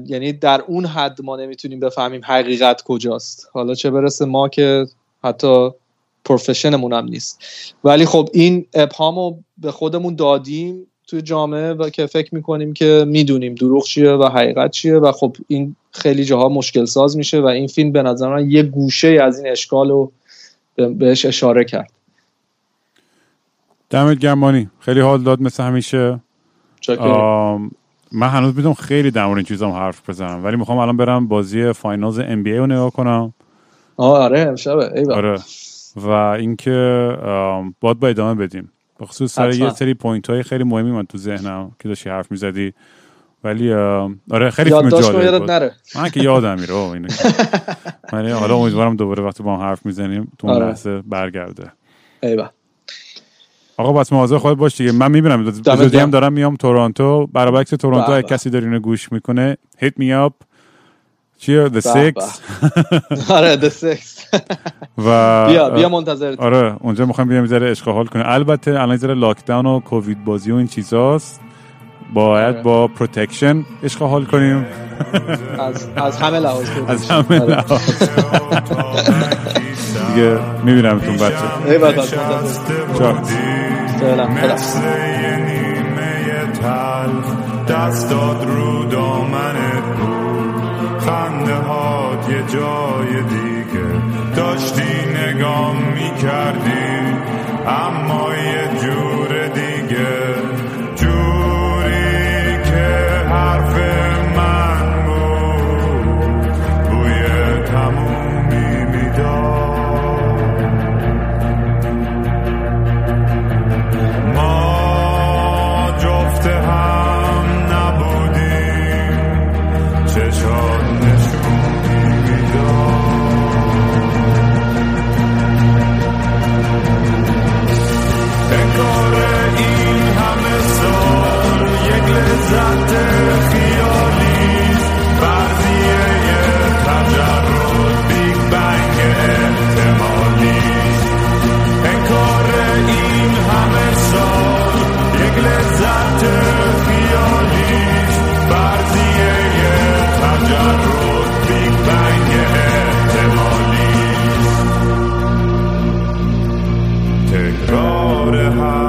یعنی در اون حد ما نمی‌تونیم بفهمیم حقیقت کجاست. حالا چه برسه ما که حتی پروفشنمون هم نیست. ولی خب این ابهام رو به خودمون دادیم توی جامعه و که فکر می‌کنیم که می‌دونیم دروغ چیه و حقیقت چیه و خب این خیلی جاها مشکل ساز میشه و این فیلم به نظر من یه گوشه از این اشکال رو بهش اشاره کرد. دمت گرم مانی خیلی حال داد مثل همیشه. من هنوز می‌تونم خیلی در مورد این چیزام حرف بزنم ولی می‌خوام الان برم بازی Finals NBA رو نگاه کنم. آره امشبه. آره. و اینکه باید با ادامه بدیم. بخصوص سر یه سری point های خیلی مهمی من تو ذهنم که داشتی حرف می‌زدی. ولی آره خیلی فیلم جالب بود. نره. من که یادم میره اینو ولی حالا امیدوارم دوباره وقتی با هم حرف می‌زنیم تو اون آره. لحظه برگرده. ایول آقا بس مواظب خود باش دیگه. من می‌بینم. زودی هم دارم میام تورنتو. برای تورنتو اگه کسی داره اینو گوش می‌کنه hit me up. چیه The Six. آره The Six. و بیا بیا منتظر آره اونجا می‌خوایم بیام می‌ذاره عشق حال کنه البته الان ذره lockdown و کووید بازی و این چیزاست. باید آره. با protection عشق حال کنیم. از از همه لحاظ از همه. لحاظ. دیگه می‌بینم تون بچه. ای بابا مثل یه نیمه تلخ دست داد رو دامنت بود خنده هات یه جای دیگه داشتی نگام می‌کردی اما یه جور لذت خیالی فرضیه تجرد بیگ بنگ احتمالی انکار این همه سال یک لذت خیالی فرضیه تجرد بیگ بنگ احتمالی تکرار هر